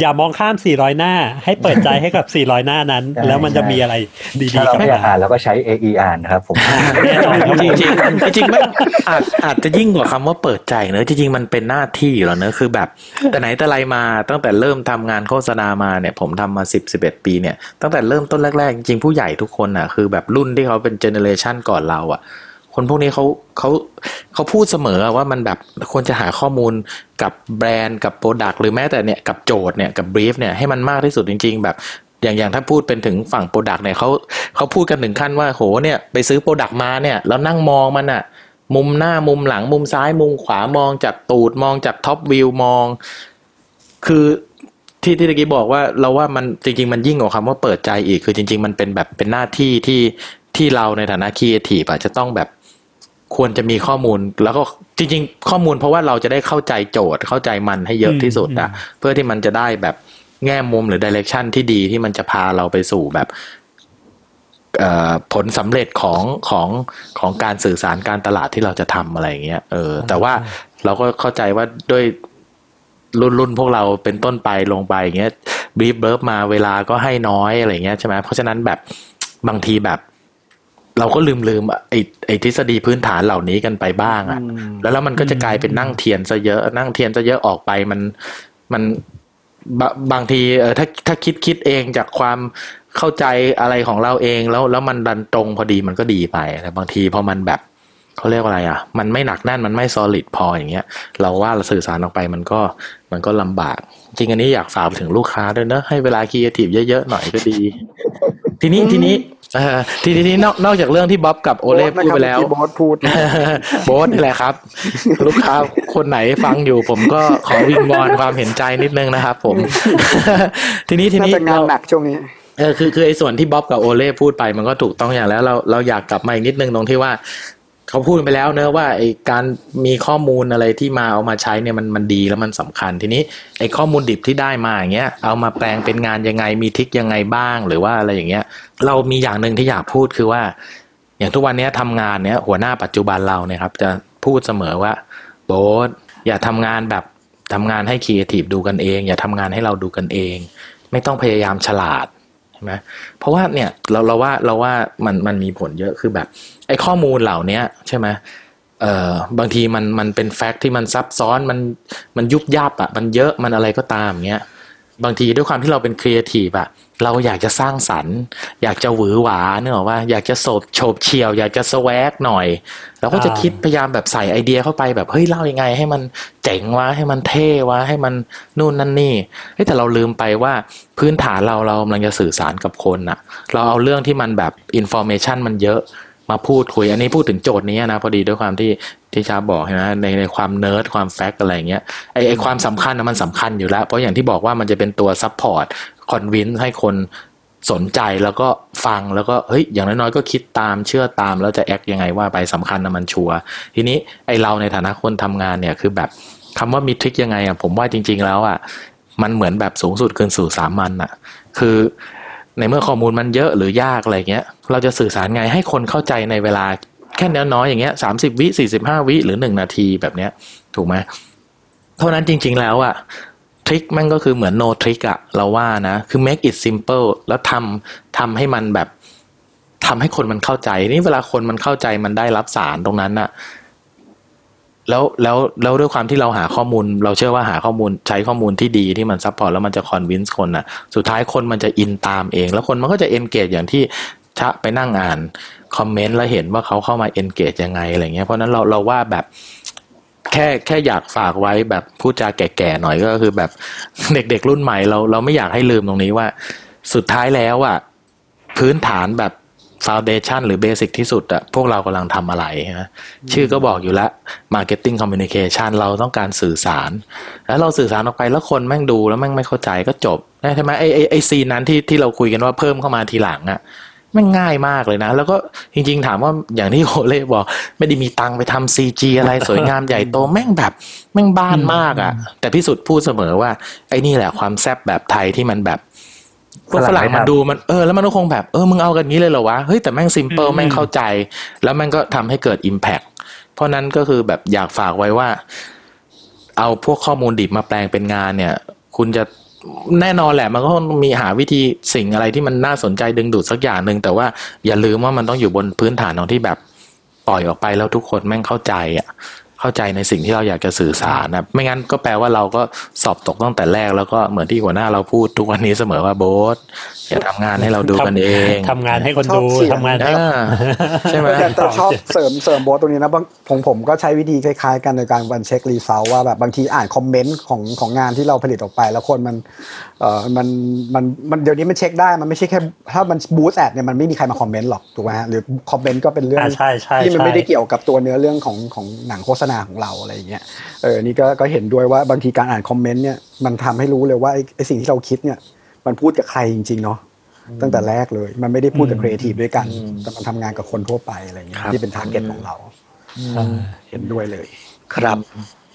อย่ามองข้าม 400 หน้า ให้เปิดใจให้กับ 400 หน้านั้นใช่แล้วมันจะมีอะไรดีถ้าๆเรากลับไม่อยากมาอ่านเราก็ใช้ AE อ่านนะครับผมแน่นอนครับจริงจริงๆจริงๆไม่อาจอาจจะยิ่งกว่าคำว่าเปิดใจเนอะจริงๆมันเป็นหน้าที่อยู่แล้วเนอะคือแบบ แต่ไหนแต่ไรมาตั้งแต่เริ่มทำงานโฆษณามาเนี่ย ผมทำมาสิบสิบเอ็ดปีเนี่ยตั้งแต่เริ่มต้นแรกๆ จริงๆผู้ใหญ่ทุกคนอะคือแบบรุ่นที่เขาเป็น generation ก่อนเราอะ คนพวกนี้เขาเขาเขาพูดเสมอว่ามันแบบควรจะหาข้อมูลกับแบรนด์กับ product หรือแม้แต่เนี่ยกับโจทย์เนี่ยกับ brief เนี่ยให้มันมากที่สุดจริง ๆ แบบอย่างอย่างถ้าพูดเป็นถึงฝั่ง product เนี่ยเขาเขาพูดกันถึงขั้นว่าโหเนี่ยไปซื้อ product มาเนี่ยแล้วนั่งมองมันอะมุมหน้ามุมหลังมุมซ้ายมุมขวามองจากตูดมองจาก top view มอง คือที่ที่ตะกี้บอกว่าเราว่ามันจริง ๆ มันยิ่งกว่าคำว่าเปิดใจอีกคือจริง ๆ มันเป็นแบบเป็นหน้าที่ที่ที่เราในฐานะครีเอทีฟอาจจะต้องแบบ ควรจะมีข้อมูลแล้วก็จริง ๆ ข้อมูลเพราะว่าเราจะได้เข้าใจโจทย์เข้าใจมันให้เยอะที่สุดอะเพื่อที่มันจะได้แบบแง่มุมหรือดิเรกชันที่ดีที่มันจะพาเราไปสู่แบบเอ่อผลสำเร็จของของของการสื่อสารการตลาดที่เราจะทำอะไรอย่างเงี้ยเออ แต่ว่าเราก็เข้าใจว่าด้วยรุ่นรุ่นพวกเราเป็นต้นไปลงไปอย่างเงี้ยบีบเบิร์บมาเวลาก็ให้น้อยอะไรเงี้ยใช่ไหมเพราะฉะนั้นแบบบางทีแบบ เราก็ลืมลืมไอ้ไอ้ทฤษฎีพื้นฐานเหล่านี้กันไปบ้างอะแล้วแล้วมันก็จะกลายเป็นนั่งเทียนซะเยอะ นั่งเทียนซะเยอะออกไปมันมันบะบางทีเออถ้าถ้าคิดคิดเองจากความเข้าใจอะไรของเราเองแล้วแล้วมันดันตรงพอดีมันก็ดีไปแต่บางทีพอมันแบบเขาเรียกว่าอะไรอะ มันไม่หนักแน่นมันไม่ solid พออย่างเงี้ย เราว่าเราสื่อสารออกไปมันก็มันก็ลำบาก จริงอันนี้อยากฝากไปถึงลูกค้าด้วยเนอะให้เวลาครีเอทีฟเยอะๆหน่อยก็ดี ทีนี้ทีนี้เอ่อทีนี้ทีนี้นอกนอกจากเรื่องที่บ๊อบกับโอเล่พูดไปแล้วโบ๊ทพูดโบ๊ทนี่แหละครับ ลูกค้าคนไหนฟังอยู่ ผมก็ขอวิงวอนความเห็นใจนิดนึงนะครับผม ทีนี้ทีน่านี้จะงานหนักช่วงนี้เออคือคือไอ้ส่วนที่บ๊อบกับโอเล่พูดไปมันก็ถูกต้องอย่างแล้วเราเราอยากกลับมาอีกนิดนึงตรงที่ว่า เขาพูดไปแล้วเนอะว่าไอ้การมีข้อมูลอะไรที่มาเอามาใช้เนี่ยมันมันดีแล้วมันสำคัญทีนี้ไอ้ข้อมูลดิบที่ได้มาอย่างเงี้ยเอามาแปลงเป็นงานยังไงมีทิกยังไงบ้างหรือว่าอะไรอย่างเงี้ย เรามีอย่างหนึ่งที่อยากพูดคือว่า อย่างทุกวันนี้ทำงานเนี้ยหัวหน้าปัจจุบันเราเนี่ยครับ จะพูดเสมอว่า โบ๊ทอย่าทำงานแบบทำงานให้ครีเอทีฟดูกันเอง อย่าทำงานให้เราดูกันเอง ไม่ต้องพยายามฉลาดใช่ไหมเพราะว่าเนี่ยเราเราว่าเราว่ามันมันมีผลเยอะคือแบบ ไอ้ข้อมูลเหล่าเนี้ยใช่ไหมเอ่อบางทีมันมันเป็น fact ที่มันซับซ้อนมันมันยุบยับอะมันเยอะมันอะไรก็ตามเงี้ยบางทีด้วยความที่เราเป็นครีเอทีฟอะเราอยากจะสร้างสรรค์ อยากจะหวือหวาเนกอะว่า อยากจะโสดโฉบเฉี่ยว อยากจะ swag หน่อยเราก็จะอ่าคิดพยายามแบบใส่ไอเดียเข้าไปแบบเฮ้ยเล่ายังไง ให้มันเจ๋งวะให้มันเท่วะให้มันนู่นนั่นนี่เฮ้ยแต่เราลืมไปว่าพื้นฐานเราเรากำลังจะสื่อสารกับคนอะเราเอาเรื่องที่มันแบบ information มันเยอะ มาพูดคุย อันนี้พูดถึงโจทย์นี้นะ พอดีด้วยความที่ที่ชาบอกใช่ไหมในในความเนิร์ดความ fact อะไรเงี้ยไอ้ไอ้ความสำคัญนะมันสำคัญอยู่แล้ว เพราะอย่างที่บอกว่ามันจะเป็นตัว support convince ให้คนสนใจแล้วก็ฟังแล้วก็เฮ้ยอย่างน้อยๆก็คิดตามเชื่อตามแล้วจะ act ยังไงว่าไปสำคัญนะมันชัวร์ทีนี้ไอ้เราในฐานะคนทำงานเนี่ยคือแบบคำว่ามี trick ยังไงอะผมว่าจริง ๆ แล้วอะมันเหมือนแบบสูงสุดคืนสู่สามัญอะ คือ ในเมื่อข้อมูลมันเยอะหรือยากอะไรเงี้ย เราจะสื่อสารไงให้คนเข้าใจในเวลาแค่น้อยๆอย่างเงี้ยสามสิบวิสี่สิบห้าวิหรือหนึ่งนาทีแบบเนี้ย ถูกไหมเท่านั้นจริง ๆ แล้วอะ trick มันก็คือเหมือน no trick อะเราว่านะ คือ make it simple แล้วทำทำให้มันแบบทำให้คนมันเข้าใจ นี่เวลาคนมันเข้าใจมันได้รับสารตรงนั้นน่ะ แล้วแล้วแล้วด้วยความที่เราหาข้อมูล เราเชื่อว่าหาข้อมูลใช้ข้อมูลที่ดีที่มัน support แล้วมันจะ convince คนอะ สุดท้ายคนมันจะอินตามเอง แล้วคนมันก็จะ engage อย่างที่ชะไปนั่งอ่านคอมเมนต์แล้วเห็นว่าเขาเข้ามาเอนเกจยังไงอะไรเงี้ยเพราะฉะนั้นเราเราว่าแบบแค่แค่อยากฝากไว้แบบพูดจาแก่ๆหน่อยก็คือแบบเด็กๆรุ่นใหม่เราเราไม่อยากให้ลืมตรงนี้ว่า สุดท้ายแล้วอะพื้นฐานแบบ ฟ u n เดชันหรือเบสิกที่สุดอะพวกเรากำลังทำอะไรนะชื่อก็บอกอยู่แล้ว Marketing Communication เราต้องการสื่อสาร แล้วเราสื่อสารออกไปแล้วคนแม่งดูแล้วแม่งไม่เข้าใจก็จบใช่ไหมไอ้ไอ้ไอ้ scene นั้นที่ที่เราคุยกันว่าเพิ่มเข้ามาทีหลังอะแม่งง่ายมากเลยนะ แล้วก็จริงๆถามว่าอย่างที่โอเล่บอก ไม่ได้มีตังค์ไปทำ CG อะไรสวยงามใหญ่โตแม่งแบบ แม่งบ้านมากอะแต่พี่สุดพูดเสมอว่า ไอ้นี่แหละความแซบแบบไทยที่มันแบบพ วกฝรั่งมันดูมันเออแล้วมันก็คงแบบเออมึงเอากันนี้เลยเหรอวะเฮ้ยแต่แม่ง simple แม่งเข้าใจ แล้วแม่งก็ทำให้เกิด impact เพราะนั้นก็คือแบบอยากฝากไว้ว่า เอาพวกข้อมูลดิบมาแปลงเป็นงานเนี่ย คุณจะแน่นอนแหละ มันก็ต้องมีหาวิธีสิ่งอะไรที่มันน่าสนใจดึงดูดสักอย่างหนึ่งแต่ว่าอย่าลืมว่ามันต้องอยู่บนพื้นฐานของที่แบบปล่อยออกไปแล้วทุกคนแม่งเข้าใจอะ เข้าใจในสิ่งที่เราอยากจะสื่อสารนะไม่งั้นก็แปลว่าเราก็สอบตกตั้งแต่แรกแล้วก็เหมือนที่หัวหน้าเราพูดทุกวันนี้เสมอว่าโบ๊ทอย่าทำงานให้เราดูกันเองทำงานให้คนชอบดูเสียงทำงานให้อ่าใช่ไหมแต่แต่ชอบเสริมเสริมโบทตรงนี้นะบางผมผมก็ใช้วิธีคล้ายๆ กันในการวันเช็ครีเซลว่าแบบบางทีอ่านคอมเมนต์ของของงานที่เราผลิตออกไป แล้วคนมันเอ่อมันมันมันเดี๋ยวนี้มันเช็คได้มันไม่ใช่แค่ถ้ามัน boost ad เนี่ยมันไม่มีใครมาคอมเมนต์หรอกถูกไหมฮะหรือคอมเมนต์ก็เป็นเรื่องอ่าใช่ใช่ที่มันใช่ไม่ได้เกี่ยวกับตัวเนื้อเรื่องของของหนังโฆษณาของเราอะไรอย่างเงี้ยเออนี่ก็ก็เห็นด้วยว่าบางทีการอ่านคอมเมนต์เนี่ยมันทำให้รู้เลยว่าไอ้ไอ้สิ่งที่เราคิดเนี่ย มันพูดกับใครจริง ๆ เนาะตั้งแต่แรกเลย มันไม่ได้พูดกับครีเอทีฟด้วยกัน แต่มันทำงานกับคนทั่วไปอะไรอย่างเงี้ยครับที่เป็น target ของเราเห็นด้วยเลย ครับ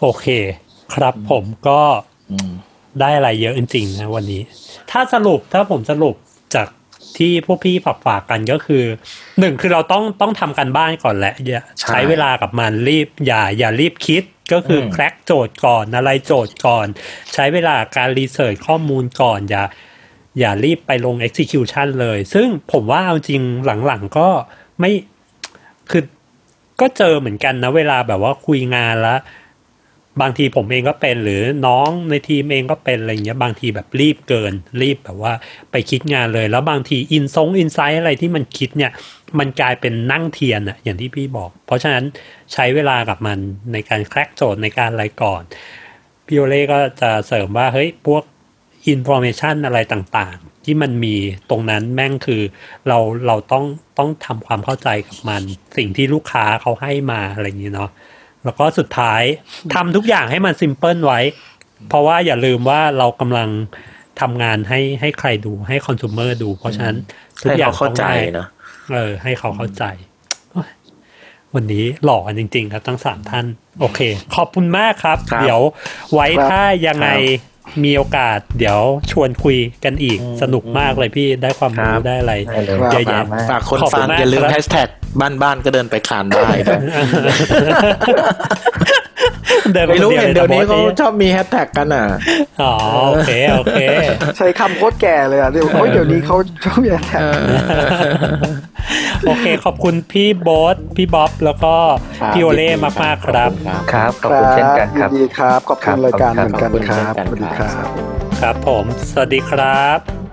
โอเค ครับผมก็อืมได้อะไรเยอะจริงๆนะวันนี้ ถ้าสรุปถ้าผมสรุปจาก ที่พวกพี่ฝากฝากกันก็คือหนึ่งคือเราต้องต้องทำกันบ้านก่อนแหละอย่าใช่ใช้เวลากับมันรีบ อย่าอย่ารีบคิดก็คืออมแคร็กโจทย์ก่อนอะไรโจทย์ก่อน ใช้เวลาการรีเสิร์ชข้อมูลก่อน อย่า อย่ารีบไปลง execution เลย ซึ่งผมว่าเอาจริงหลังๆก็ไม่คือก็เจอเหมือนกันนะเวลาแบบว่าคุยงานแล้ว บางทีผมเองก็เป็น หรือน้องในทีมเองก็เป็นอะไรเงี้ยบางทีแบบรีบเกิน รีบแบบว่าไปคิดงานเลย แล้วบางทีอินซงอิน insight อะไรที่มันคิดเนี่ยมันกลายเป็นนั่งเทียนอะอย่างที่พี่บอก เพราะฉะนั้นใช้เวลากับมันในการ crack โจทย์ในการอะไรก่อนพี่โอเล่ก็จะเสริมว่าเฮ้ยพวก information อะไรต่างๆ ที่มันมีตรงนั้นแม่งคือเราเราต้องต้องทำความเข้าใจกับมัน สิ่งที่ลูกค้าเขาให้มาอะไรอย่างนี้เนาะ แล้วก็สุดท้ายทำทุกอย่างให้มันซิมเพิลไว้ เพราะว่าอย่าลืมว่าเรากำลังทำงานให้ให้ใครดูให้คอน sumer ดู เพราะฉะนั้นทุกให้อย่างเขาเข้าใจต้องได้เนอะเออ ให้เขาเข้าใจโอ้ยวันนี้หล่อกันจริง ๆ ครับทั้งสามท่าน โอเค ขอบคุณมากครับครับเดี๋ยวไว้ครับถ้ายังไง มีโอกาสเดี๋ยวชวนคุยกันอีกสนุกมากเลยพี่ได้ความรู้ได้อะไรได้เลยครับเยอะแยะมากฝากคนขอบคุฟัณงมากอย่าลืมครับแฮชแท็กบ้านบ้านๆก็เดินไปคานได้นะเดินป ไม่รู้คดียเห็นเดี๋ยวนี้ลเขาแต่ชอบมีแฮชแท็กกันอะ อ๋อโอเคโอเค ใช้คำโคตรแก่เลยอะเดี๋ยวโอ้ยเดี๋ยวนี้เขาชอบอย่างแทนโอเค ขอบคุณพี่โบ๊ทพี่บ๊อบแล้วก็พี่โอเล่มากๆครับ ครับขอบคุณเช่นกันครับยิดีครับขอบคุณรายการเหมือนกันขอบคุณครับเช่นกันสวัสดีครับครับ ครับผม สวัสดีครับ